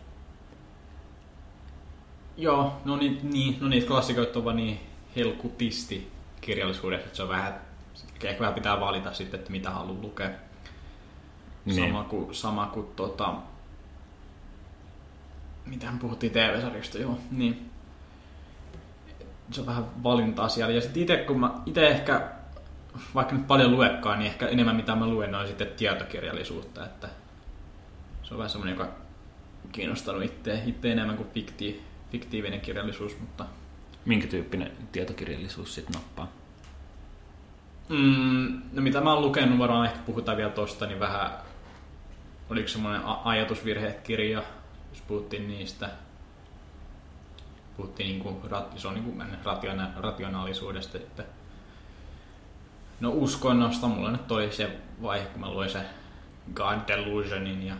Joo, no, niin, niin, no niitä klassikoita on vaan niin helkutisti kirjallisuudessa, että se on vähän, ehkä vähän pitää valita sitten, että mitä haluaa lukea. Niin. Sama kuin, sama kuin tota, mitähän puhuttiin TV-sarjasta, joo, niin se on vähän valintaa siellä. Ja sitten itse, kun mä itse ehkä, vaikka nyt paljon luekkaan, niin ehkä enemmän mitä mä luen on sitten tietokirjallisuutta, että se on vähän semmoinen, joka kiinnostanut itse, itse enemmän kuin fikti, fiktiivinen kirjallisuus, mutta Minkä tyyppinen tietokirjallisuus sitten nappaa? Mm, no mitä mä oon lukenut, varmaan ehkä puhutaan vielä tosta, niin vähän, oliko semmoinen ajatusvirhekirja, jos puhuttiin niistä. Puhuttiin niinku, se on niinku rationa, rationaalisuudesta, että No uskonnosta mulla nyt oli se vaihe, kun mä luin se God Delusionin ja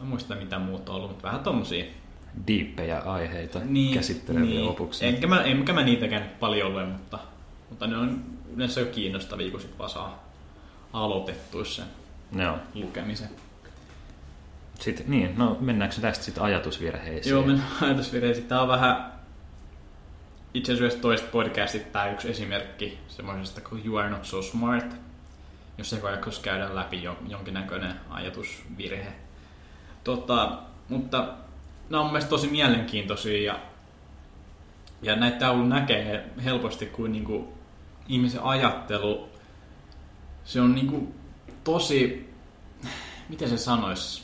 mä muista mitä muuta on ollut, mutta vähän tommosia Diippejä aiheita niin, käsitteleviä niin. opuksia. Enkä mä, enkä mä niitäkään paljon lue, mutta, mutta ne on yleensä jo kiinnostavia, kun sit vaan saa aloitettua sen Joo. lukemisen. Sitten, niin, no mennäänkö tästä sitten ajatusvirheisiin? Joo, mennään <laughs> ajatusvirheisiin. Tää on vähän itse asiassa toista podcastit tää yksi esimerkki semmoisesta kuin You Are Not So Smart, jos se vaikka käydään läpi jo, jonkinnäköinen ajatusvirhe. Tota, mutta nämä on mun mielestä tosi mielenkiintoisia ja, ja näitä taulu näkee helposti kuin niinku ihmisen ajattelu. Se on niinku tosi, miten se sanoisi,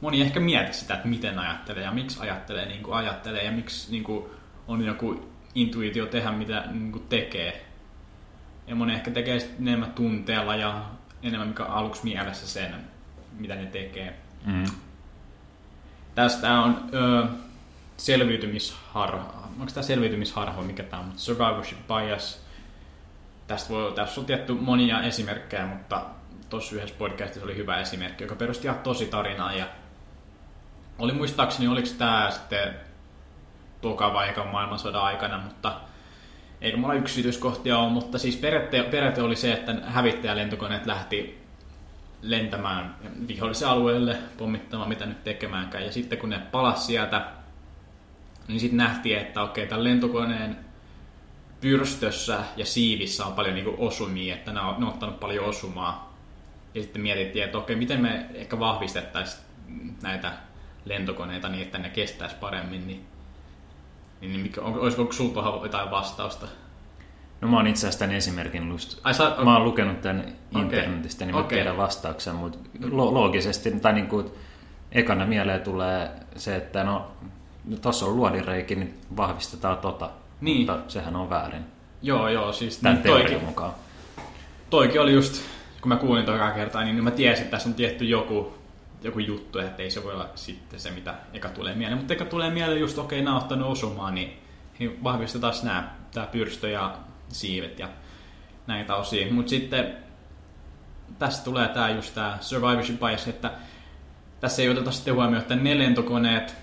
moni ehkä mieti sitä, että miten ajattelee ja miksi ajattelee niin kuin ajattelee ja miksi niin kuin on joku intuitio tehdä mitä niin kuin tekee. Ja moni ehkä tekee enemmän tunteella ja enemmän mikä on aluksi mielessä sen, mitä ne tekee. Mm. Tästä on ö, selviytymisharha. Onko tämä selviytymisharha, mikä tämä on? Survivorship bias. Tästä voi, tässä on tietty monia esimerkkejä, mutta tuossa yhdessä podcastissa oli hyvä esimerkki, joka perusti ihan tosi tarinaa. Ja oli muistaakseni, oliko tämä sitten toka vai maailmansodan aikana, mutta eikä mulla yksityiskohtia ole, mutta siis periaate, periaate oli se, että hävittäjälentokoneet lähti lentämään vihollisen alueelle, pommittamaan mitä nyt tekemäänkään. Ja sitten kun ne palasi sieltä, niin sitten nähtiin, että okei, tämän lentokoneen pyrstössä ja siivissä on paljon niinku osumia, että ne on, ne on ottanut paljon osumaa. Ja sitten mietittiin, että okei, miten me ehkä vahvistettaisiin näitä lentokoneita niin, että ne kestäisi paremmin. Niin, niin mikä, olisiko tuohon jotain vastausta? No mä oon itse asiassa tämän esimerkin just... Ai, sä, Mä oon lukenut tämän internetistä, niin mä Okei. tiedän vastauksen, mutta lo- loogisesti, tai niin kuin, ekana mieleen tulee se, että no, tuossa on luodinreiki, niin vahvistetaan tota. Niin. Mutta sehän on väärin, Joo, joo, siis tämän niin teorian toikin, mukaan. toikin oli just, kun mä kuulin tokaa kertaa, niin mä tiesin, että tässä on tietty joku, joku juttu, että ei se voi olla sitten se, mitä eka tulee mieleen. Mutta eka tulee mieleen just, okei, nämä on ottanut osumaan, niin, niin vahvistetaan nämä, tämä pyrstö ja siivet ja näitä osia. Mutta sitten tästä tulee tämä just tämä survivorship bias, että tässä ei oteta sitten huomioon, että ne lentokoneet,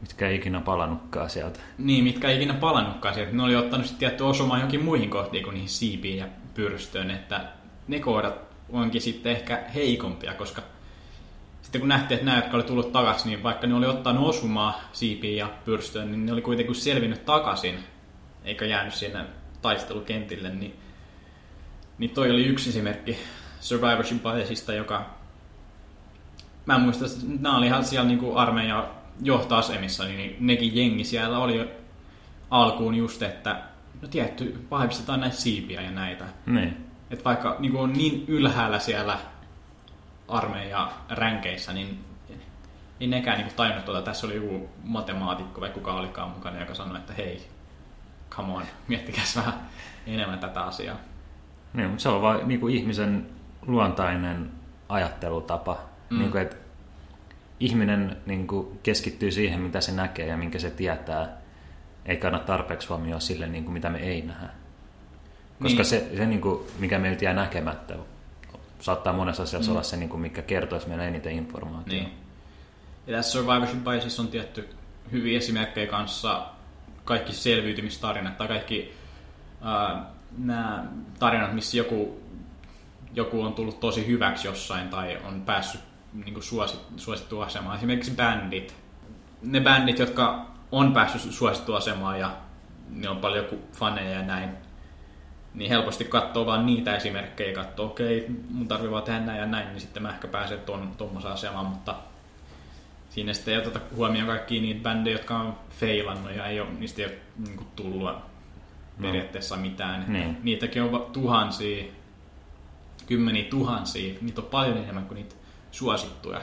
Mitkä ei ikinä palannutkaan sieltä. niin, mitkä ei ikinä palannutkaan sieltä, ne oli ottanut sitten tietty osumaan johonkin muihin kohtiin kuin niihin siipiin ja pyrstöön, että ne kohdat onkin sitten ehkä heikompia, koska sitten kun nähtiin, että nämä, jotka oli tullut takaisin, niin vaikka ne oli ottanut osumaa siipiin ja pyrstöön, niin ne oli kuitenkin selvinnyt takaisin, eikä jäänyt sinne taistelukentille, niin Niin toi oli yksi esimerkki survivorship biasista, joka... Mä en muista, että nämä oli ihan siellä niin armeijan johtoasemissa, niin nekin jengi siellä oli alkuun just, että no tietty, vahvistetaan näitä siipiä ja näitä. Niin. Että vaikka niin on niin ylhäällä siellä armeijan ränkeissä, niin ei nekään niin tajunnut tuota. Tässä oli joku matemaatikko vai kuka olikaan mukana, joka sanoi, että hei, come on, miettikäs vähän enemmän tätä asiaa. Niin, mutta se on vain niin kuin ihmisen luontainen ajattelutapa. Mm. Niin kuin, että ihminen niin kuin, keskittyy siihen, mitä se näkee ja minkä se tietää, eikä anna tarpeeksi huomioon sille, niin kuin, mitä me ei nähdä. Koska niin. se, se niin kuin, mikä meiltä jää näkemättä, saattaa monessa asiassa mm. olla se, niin kuin, mikä kertoisi meille eniten informaatiota. Niin. Ja tässä Survivorship Biasissa on tietty hyviä esimerkkejä kanssa kaikki selviytymistarinat tai kaikki äh, nämä tarinat, missä joku, joku on tullut tosi hyväksi jossain tai on päässyt niin kuin suosit, suosittu asemaan. Esimerkiksi bändit. Ne bändit, jotka on päässyt suosittu asemaan ja ne on paljon faneja ja näin, niin helposti katsoo vaan niitä esimerkkejä, katsoo, okei, okay, mun tarvii vaan tehdä näin ja näin, niin sitten mä ehkä pääsen tuommoiseen asemaan, mutta siinä sitten ei oteta huomioon kaikkia niitä bändejä, jotka on feilannut ja ei ole, niistä ei ole niin kuin, tullut no. periaatteessa mitään. Niin. Niitäkin on tuhansia, kymmeniä tuhansia, niitä on paljon enemmän kuin niitä suosittuja.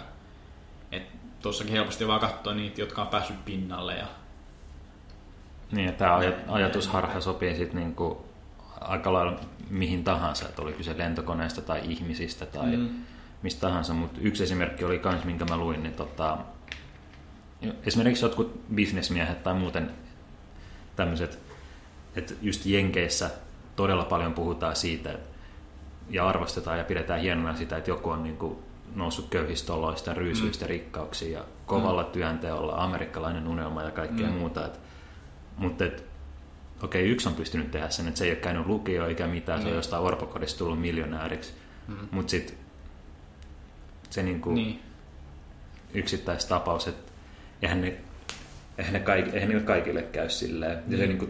Et tossakin helposti vaan katsoa niitä, jotka on päässyt pinnalle. Ja... Niin, ja tämä ajatusharha sopii sitten niinku aika lailla mihin tahansa, että oli kyse lentokoneesta tai ihmisistä tai mm. mistä tahansa, mutta yksi esimerkki oli kans, minkä mä luin, niin tota, esimerkiksi jotkut bisnesmiehet tai muuten tämmöiset, että just Jenkeissä todella paljon puhutaan siitä, että, ja arvostetaan ja pidetään hienona sitä, että joku on niin kuin noussut köyhistä oloista, ryysyistä mm. rikkauksiin ja kovalla mm. työnteolla, amerikkalainen unelma ja kaikkea mm. muuta. Et, mutta et, okei, okay, yksi on pystynyt tehdä sen, että se ei ole käynyt lukio eikä mitään, mm. se on niin. jostain orpokodista tullut miljonääriksi. Mm. Mutta sitten se niinku niin. yksittäistapaus, että eihän ne, eihän ne, kaik, eihän ne kaikille käy silleen. Mm. Ja se niinku,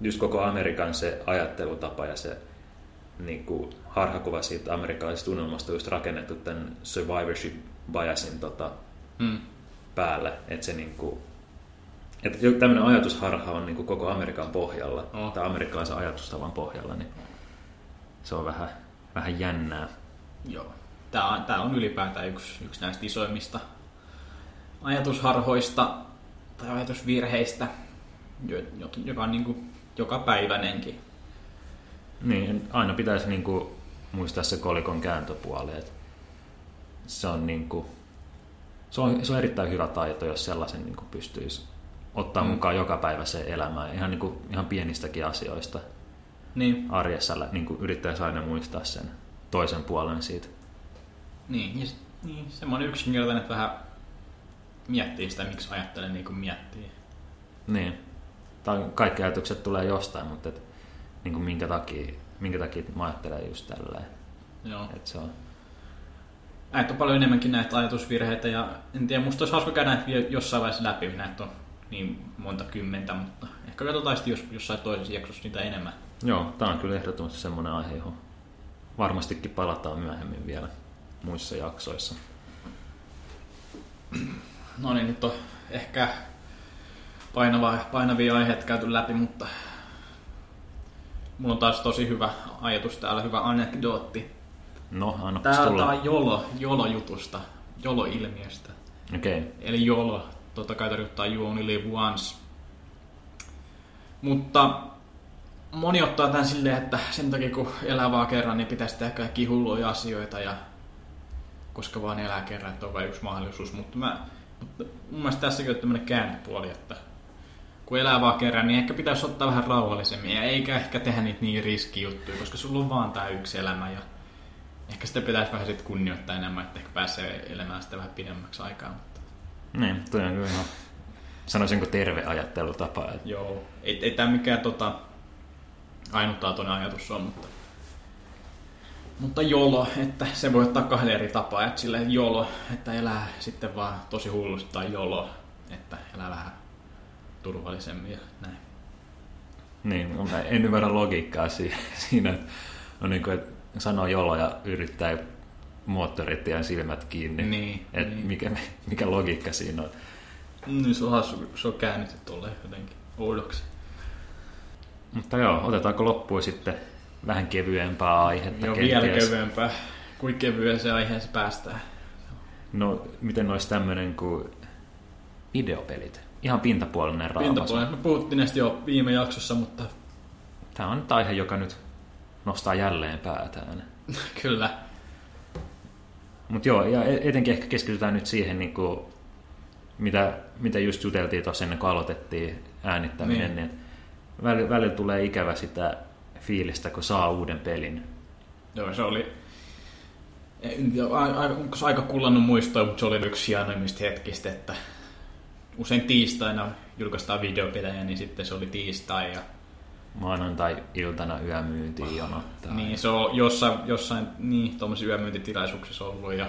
just koko Amerikan se ajattelutapa ja se niin kuin harhakuva siitä amerikkalaisesta unelmasta just rakennettu tämän survivorship biasin tota, mm. päälle. Että se niin kuin, että tämmöinen ajatusharha on niin kuin koko Amerikan pohjalla, oh. tai amerikkalaisen ajatustavan pohjalla, niin se on vähän, vähän jännää. Joo. Tämä on, tämä on ylipäätään yksi, yksi näistä isoimmista ajatusharhoista tai ajatusvirheistä, joka on niin kuin joka päivänenkin. Niin, aina pitäisi niin kuin muistaa se kolikon kääntöpuoli. Että se, on niin kuin, se, on, se on erittäin hyvä taito, jos sellaisen niin kuin pystyisi ottaa mm. mukaan joka päivä se elämään, ihan, niin kuin, ihan pienistäkin asioista niin. arjessa, niin kuin yrittäisi aina muistaa sen toisen puolen siitä. Niin, ja, niin semmoinen yksinkertainen, että vähän miettii sitä, miksi ajattelen niin kuin miettii. Niin. Tai kaikki ajatukset tulee jostain, mutta et, niin kuin minkä, takia, minkä takia mä ajattelen just tälleen. Joo. Et se on. Näitä on paljon enemmänkin näitä ajatusvirheitä ja en tiedä, musta olisi hauska käydä jossain vaiheessa läpi, näitä on niin monta kymmentä, mutta ehkä katsotaan sitten jos, jossain toisessa jaksossa niitä enemmän. Joo, tämä on kyllä ehdottomasti semmoinen aihe, johon varmastikin palataan myöhemmin vielä muissa jaksoissa. No niin, nyt on ehkä painava, painavia aiheita käyty läpi, mutta mulla on taas tosi hyvä ajatus täällä, hyvä anekdootti. No, anna Tää, tää on Jolo, Jolo-jutusta, Jolo-ilmiöstä. Okei. Okay. Eli Jolo, totta kai tarkoittaa you only live once. Mutta moni ottaa tämän silleen, että sen takia kun elää vaan kerran, niin pitäisi tehdä kaikki hulluja asioita ja koska vaan elää kerran, että on vain yksi mahdollisuus. Mutta, mä, mutta mun mielestä tässäkin on tämmöinen käännepuoli, että kun elää vaan kerran, niin ehkä pitäisi ottaa vähän rauhallisemmin ja eikä ehkä tehdä niitä niin riskijuttuja, koska sulla on vaan tämä yksi elämä ja ehkä sitä pitäisi vähän sit kunnioittaa enemmän, että ehkä pääsee elämään sitä vähän pidemmäksi aikaa. Mutta... Niin, toi on kyllä ihan, sanoisinko terve ajattelutapa. Että... Joo, ei, ei tämä mikään tota, ainutlaatuinen ajatus on, mutta mutta jolo, että se voi ottaa kahden eri tapaa. Että sille jolo, että elää sitten vaan tosi hullusti, tai jolo, että elää vähän turvallisemmin ja näin. Niin, mä en ymmärrä logiikkaa <laughs> siinä, että on niin kuin, että sanoo jolo ja yrittää moottoritien silmät kiinni. Niin, Et niin. Mikä, mikä logiikka siinä on? Niin se on hassu, se on käännytty tolleen jotenkin oudoksi. Mutta joo, otetaanko loppuun sitten vähän kevyempää aihetta Joo, vielä kevyempää. Kuin kevyeen se aiheeseen päästään. No, miten olisi tämmöinen kuin videopelit? Ihan pintapuolinen raapaisu. Pintapuolella. Me puhuttiin näistä jo viime jaksossa, mutta Tämä on nyt aihe, joka nyt nostaa jälleen päätään. <laughs> kyllä. Mutta joo, ja e- etenkin ehkä keskitytään nyt siihen, niin kuin, mitä, mitä just juteltiin tuossa ennen kuin aloitettiin äänittäminen, Niin. niin, niin välillä, välillä tulee ikävä sitä fiilistä, kun saa uuden pelin. Joo, se oli... Onko se aika kullannut muistoa, mutta se oli yksi hienoimmista hetkistä, että usein tiistaina julkaistaan videopelejä, niin sitten se oli tiistai. Ja, Maanantai-iltana yömyyntiin jonottaa. niin, se on jossain, jossain niin, tuommoisissa yömyyntitilaisuuksissa ollut. Ja,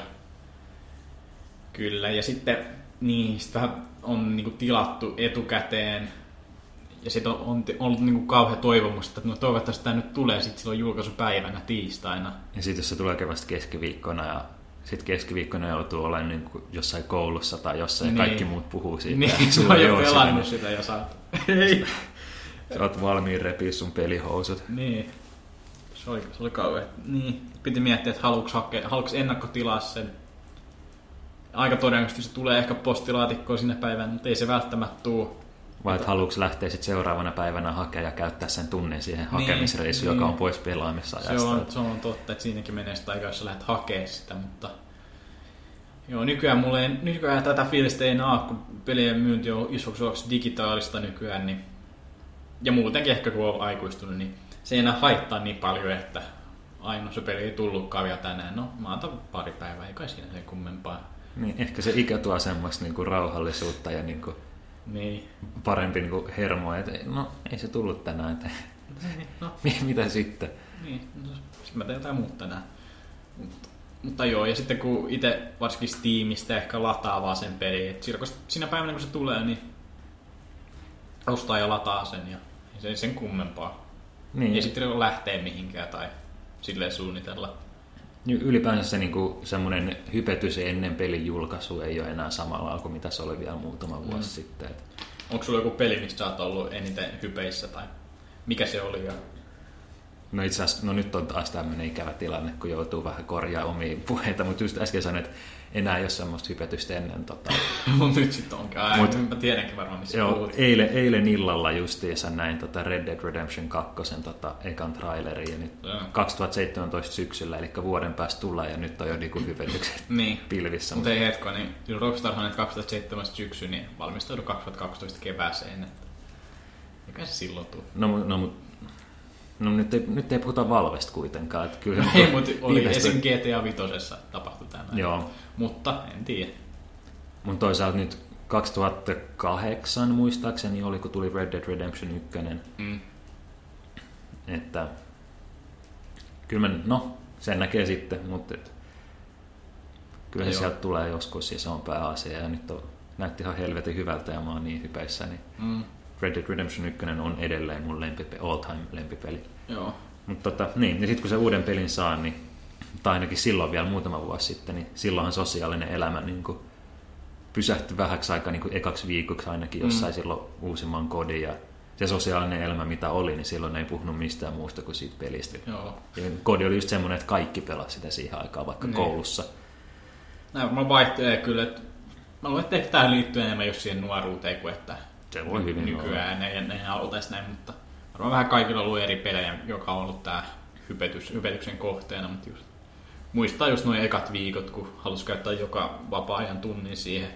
kyllä, ja sitten niin, sit vähän on niinku tilattu etukäteen. Ja sitten on, on t- ollut niinku kauhea toivomus, että no toivottavasti tämä nyt tulee sitten silloin julkaisupäivänä tiistaina. Ja sitten jos se tulee vasta keskiviikkona ja sitten keskiviikkona joutuu olemaan niin kuin jossain koulussa tai jossain Niin. ja kaikki muut puhuu siitä. Niin, <laughs> se on jo pelannut sitä, sitä ja saat. <laughs> Ei. Sä oot valmiin repiä sun pelihousut. Niin. Se oli, se oli kauhean. Niin. Piti miettiä, että haluuks, hakea, haluuks ennakkotilaa sen. Aika todennäköisesti se tulee ehkä postilaatikkoon sinne päivänä, mutta ei se välttämättä tuu. Vai että haluuks lähteä sitten seuraavana päivänä hakea ja käyttää sen tunnin siihen Niin, hakemisreissuun, joka niin. on pois pelaamissa Se on, se on totta, että siinäkin menee sitä aikaa, jos lähdet hakemaan sitä, mutta... Joo, nykyään mulle ei, nykyään tätä fiilistä ei ole, kun pelien myynti on isoksi osaksi digitaalista nykyään, niin... Ja muutenkin ehkä kun on aikuistunut, niin se ei enää haittaa niin paljon, että ainoa se peli ei tullutkaan vielä tänään. No, mä otan pari päivää, ei kai siinä sen kummempaa. Niin, ehkä se ikä tuo semmoista niinku rauhallisuutta ja niinku Niin. parempi niinku hermoa, että no ei se tullut tänään, että Niin, no, <laughs> mitä sitten? Niin, no, sitten mä teen jotain muuta tänään. Mutta, mutta joo, ja sitten kun itse varsinkin Steamista ehkä lataa vaan sen pelin, että silloin, kun siinä päivänä kun se tulee, niin ostaa ja lataa sen ja se ei sen kummempaa. Niin, Ei sitten lähtee mihinkään tai silleen suunnitella. Niin Ylipäänsä se niinku, semmoinen hypetys ennen pelin julkaisu ei ole enää samalla kuin mitä se oli vielä muutama vuosi Mm. sitten. Et Onko sulla joku peli, mistä sä oot ollut eniten hypeissä tai mikä se oli? Ja... No itse asiassa, no nyt on taas tämmöinen ikävä tilanne, kun joutuu vähän korjaa omia puheita, mutta just äsken sanoin, että enää ei ole semmoista hypetystä ennen. Tota, <laughs> Mut nyt sitten onkin. Ai, Mut- mä tiedänkin varmaan, missä joo, puhut. eilen, eilen illalla justiinsa näin tota Red Dead Redemption 2 tota, ekan trailerin ja nyt Joo. 2017 syksyllä, eli vuoden päästä tullaan ja nyt on jo niinku hypetykset <laughs> Niin. pilvissä. Mutta ei hetko, niin kyllä Rockstar on nyt 2017 syksy, niin valmistaudu 2012 kevääseen. Että... Mikä se silloin tuu? No, no, mut- no nyt, ei, nyt ei puhuta Valvesta kuitenkaan. Että kyllä <laughs> Ei, mutta oli esim. GTA 5 tapahtui tämä. Joo, Mutta en tiedä. mutta toisaalta nyt 2008 muistaakseni oli, kun tuli Red Dead Redemption 1. Mm. Että kyllä mä, no, sen näkee sitten, mutta et, kyllä se Joo. sieltä tulee joskus ja se on pääasia. Ja nyt on, näytti ihan helvetin hyvältä ja mä oon niin hypeissä, niin Mm. Red Dead Redemption 1 on edelleen mun lempipe, all time lempipeli. Joo. Mutta tota, niin, ja sitten kun se uuden pelin saa, niin, tai ainakin silloin vielä muutama vuosi sitten, niin silloinhan sosiaalinen elämä niin kuin, pysähtyi vähäksi aikaa, niin kuin ekaksi viikoksi ainakin, jos Mm. sai silloin uusimman kodin. Ja se sosiaalinen elämä, mitä oli, niin silloin ei puhunut mistään muusta kuin siitä pelistä. Joo. Ja kodi oli just semmoinen, että kaikki pelasi sitä siihen aikaan, vaikka Niin. koulussa. Nämä varmaan vaihtelee kyllä. Että mä luulen, että ehkä tämä liittyy enemmän just siihen nuoruuteen kuin että Se voi hyvin nykyään ne, ne enää oltaisi näin, mutta varmaan vähän kaikilla on ollut eri pelejä, joka on ollut tämä hypetys, hypetyksen kohteena, mutta just muistaa just noin ekat viikot, kun halusi käyttää joka vapaa-ajan tunnin siihen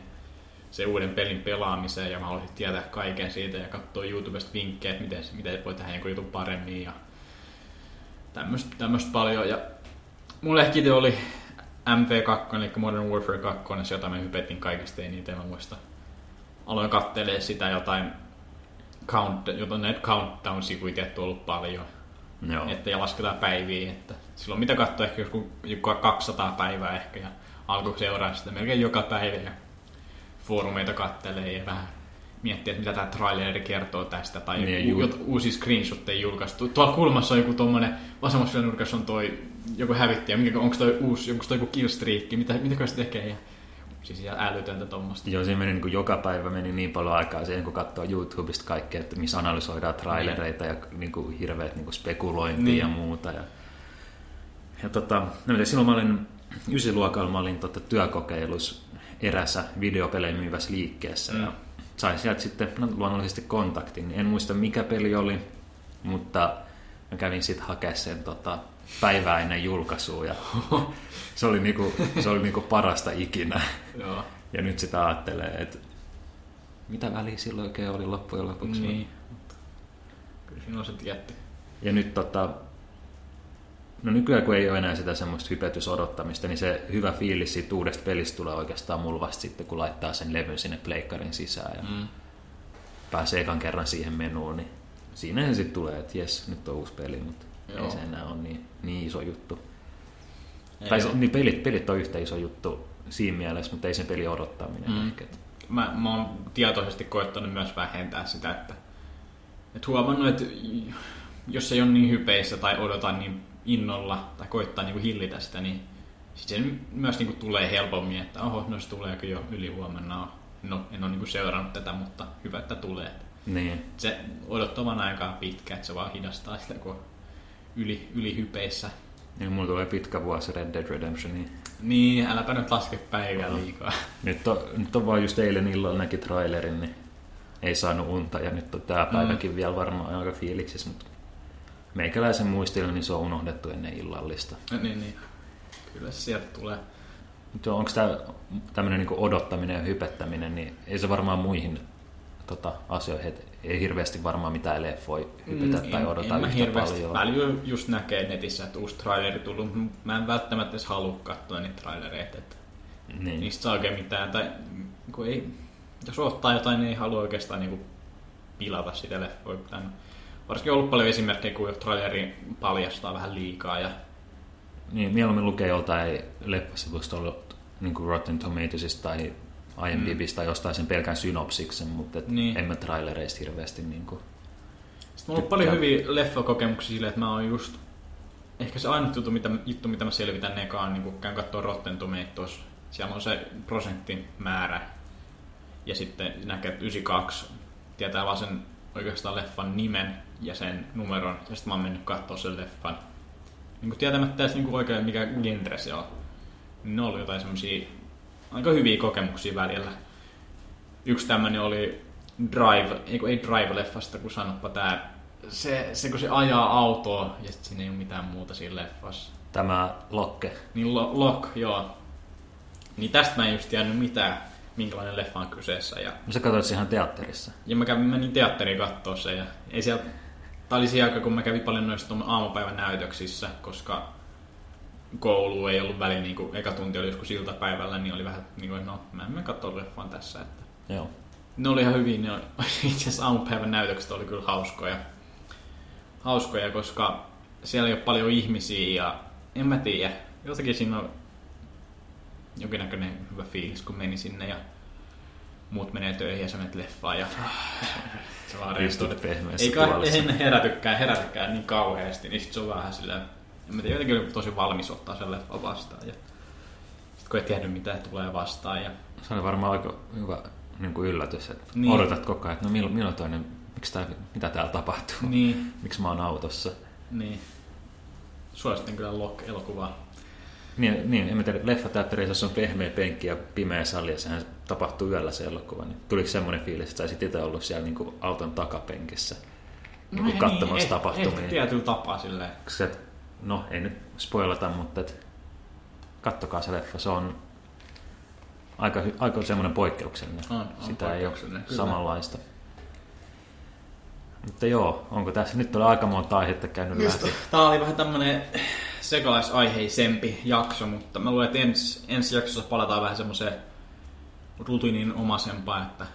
se uuden pelin pelaamiseen ja mä haluaisin tietää kaiken siitä ja katsoa YouTubesta vinkkejä, että miten, miten voi tehdä jonkun jutun paremmin ja tämmöistä, paljon. Ja mulle ehkä itse oli MV2, eli Modern Warfare 2, se jota me hypettiin kaikista eniten, mä muistan. Aloin kattelee sitä jotain count, jotain näitä countdown-sivuja tietty ollut paljon, Joo. että ja lasketaan päiviä, että silloin mitä katsoi ehkä joskus joku 200 päivää ehkä ja alkoi seuraa sitä melkein joka päivä ja foorumeita kattelee ja vähän miettiä, että mitä tämä traileri kertoo tästä, tai Niin, ju- jut, uusia screenshotteja julkaistu. Tuolla kulmassa on joku tommonen, vasemmassa nurkassa on toi joku hävittäjä, onko toi uusi, onko toi joku killstreak, mitä, mitä se tekee, ja siis ihan älytöntä tommosta. Joo, siinä meni niin kuin joka päivä meni niin paljon aikaa siihen, kun katsoo YouTubesta kaikkea, että missä analysoidaan trailereita ja niin kuin hirveät niin kuin spekulointia Niin. ja muuta. Ja, ja tota, no miten, silloin mä olin ysiluokalla, mä olin tota, työkokeilus erässä videopelejä myyvässä liikkeessä Mm. ja sain sieltä sitten no, luonnollisesti kontaktin. En muista mikä peli oli, mutta mä kävin sitten hakemaan sen tota, päivää ennen julkaisua ja se oli, niinku, se oli niinku parasta ikinä. Joo. Ja nyt sitä ajattelee, että mitä väliä silloin oikein oli loppujen lopuksi. Niin. Kyllä siinä on se tietty. Ja nyt tota, no nykyään kun ei ole enää sitä semmoista hypetysodottamista, niin se hyvä fiilis siitä uudesta pelistä tulee oikeastaan mulla vasta sitten, kun laittaa sen levyn sinne pleikkarin sisään ja Mm. pääsee ekan kerran siihen menuun, niin siinä se sitten tulee, että jes, nyt on uusi peli, mutta Joo. ei se enää ole niin, niin iso juttu. Ei tai se, niin pelit, pelit on yhtä iso juttu siinä mielessä, mutta ei sen peli odottaminen Mm. ehkä. mä, mä oon tietoisesti koettanut myös vähentää sitä, että, että huomannut, että jos ei ole niin hypeissä tai odota niin innolla tai koittaa niin kuin hillitä sitä, niin sit se myös niin kuin tulee helpommin, että oho, no se tuleeko jo yli huomenna. No, en ole niin kuin seurannut tätä, mutta hyvä, että tulee. Niin. Se odottavan aikaa pitkä, että se vaan hidastaa sitä, kun yli, yli hypeissä. Niin mulla tulee pitkä vuosi Red Dead Redemptioniin. Niin, äläpä nyt laske päivää liikaa. <laughs> Nyt on, nyt on vaan just eilen illalla näki trailerin, niin ei saanut unta ja nyt on tää päiväkin vielä varmaan aika fiiliksissä, mutta meikäläisen muistilla niin se on unohdettu ennen illallista. niin, niin. Kyllä se sieltä tulee. Mutta onko tämä tämmöinen niinku odottaminen ja hypettäminen, niin ei se varmaan muihin tota, asioihin, et ei hirveästi varmaan mitään leffoja hypetä tai odota en mä yhtä paljon. Välillä just näkee netissä, että uusi traileri tullut. Mä en välttämättä edes halua katsoa niitä trailereita, että Niin. niistä saa oikein mitään. Tai kun ei, jos ottaa jotain, niin ei halua oikeastaan niinku pilata sitä leffoa. Varsinkin on ollut paljon esimerkkejä, kun traileri paljastaa vähän liikaa. Ja, Niin, mieluummin lukee joltain leffasivusta ollut niin kuin Rotten Tomatoesista tai IMDbistä tai jostain sen pelkän synopsiksen, mutta et Mm. Niin. en mä trailereista hirveästi niin kuin, Sitten mulla on paljon hyviä leffakokemuksia silleen, että mä oon just... Ehkä se ainut juttu, mitä, juttu, mitä mä selvitän eka on, niin kun käyn katsoa Rotten Tomatoes. Siellä on se prosenttimäärä. Ja sitten näkee, että 92 tietää vaan sen oikeastaan leffan nimen ja sen numeron. Ja sitten mä oon mennyt katsoa sen leffan. Niin kuin tietämättä edes niin kuin oikein mikä genre se on. Niin Ne oli jotain semmosia aika hyviä kokemuksia välillä. Yksi tämmönen oli Drive, ei, ei Drive-leffasta, kun sanoppa tää, se, se kun se ajaa autoa ja sit siinä ei ole mitään muuta siinä leffassa. tämä Lokke. Niin lo, Lock, joo. Niin tästä mä en just tiennyt mitään, minkälainen leffa on kyseessä. Ja, No sä katsoit ihan teatterissa. ja mä kävin, menin teatteriin katsoa sen ja ei siellä, tää oli siinä aika, kun mä kävin paljon noissa aamupäivän näytöksissä, koska koulu ei ollut väliin, niin kuin eka tunti oli joskus iltapäivällä, niin oli vähän niin kuin, no mä en mene katsoa leffan tässä, että Joo. ne oli ihan hyvin, ne <laughs> oli, itse asiassa aamupäivän näytökset oli kyllä hauskoja. Hauskoja, koska siellä ei ole paljon ihmisiä ja en mä tiedä, jotenkin siinä on jonkinnäköinen hyvä fiilis, kun meni sinne ja muut menee töihin ja sä menet leffaan ja <laughs> se vaan Istut rentoudut. pehmeässä Ei kai tuolissa. ei herätykään, herätykään niin kauheasti, niin sit se on vähän silleen, en mä tiedä, jotenkin oli tosi valmis ottaa sen leffan vastaan ja sit kun ei tiedä mitä tulee vastaan ja Se oli varmaan aika hyvä niin kuin yllätys, että Niin. niin. odotat koko ajan, että no milloin, milloin toinen, miksi tää, mitä täällä tapahtuu, niin, <laughs> miksi mä oon autossa. Niin. Suosittelen kyllä Lock-elokuvaa. Niin, niin en mä tiedä, leffateatterissa on pehmeä penkki ja pimeä sali ja sehän tapahtuu yöllä se elokuva, niin tuliko semmoinen fiilis, että sä olisit itse ollut siellä niin kuin auton takapenkissä niin kuin katsomassa eh- tapahtumia? Ehkä tietyllä tapaa silleen. Että, no ei nyt spoilata, mutta et, kattokaa se leffa, se on aika, aika semmoinen poikkeuksellinen. On, on Sitä ei ole kyllä. samanlaista. Mutta joo, onko tässä nyt oli aika monta aihetta käynyt läpi? Tää oli vähän tämmönen sekalaisaiheisempi jakso, mutta mä luulen, että ensi, ensi jaksossa palataan vähän semmoiseen rutiinin omaisempaan, että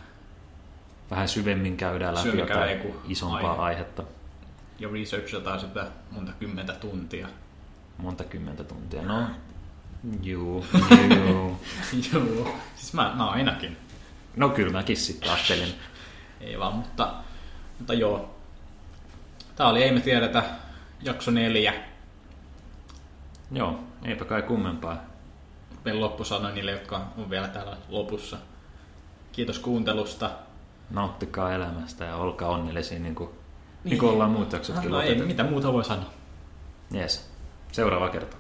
Vähän syvemmin käydään läpi Syvemmin käydään jotain joku isompaa aihe. aihetta. Jo researchataan sitä monta kymmentä tuntia. Monta kymmentä tuntia. No, <laughs> juu, juu. <laughs> Joo, siis mä, mä ainakin. No kyllä mäkin sitten ajattelin. ei vaan, mutta, mutta joo. Tää oli Ei me tiedetä, jakso neljä. Joo, eipä kai kummempaa. Vielä loppusana niille, jotka on vielä täällä lopussa. Kiitos kuuntelusta. Nauttikaa elämästä ja olkaa onnellisia, niin kuin, niin. niin kuin ollaan muut jaksotkin No ei, mitä muuta voi sanoa. Yes. Seuraava kerta.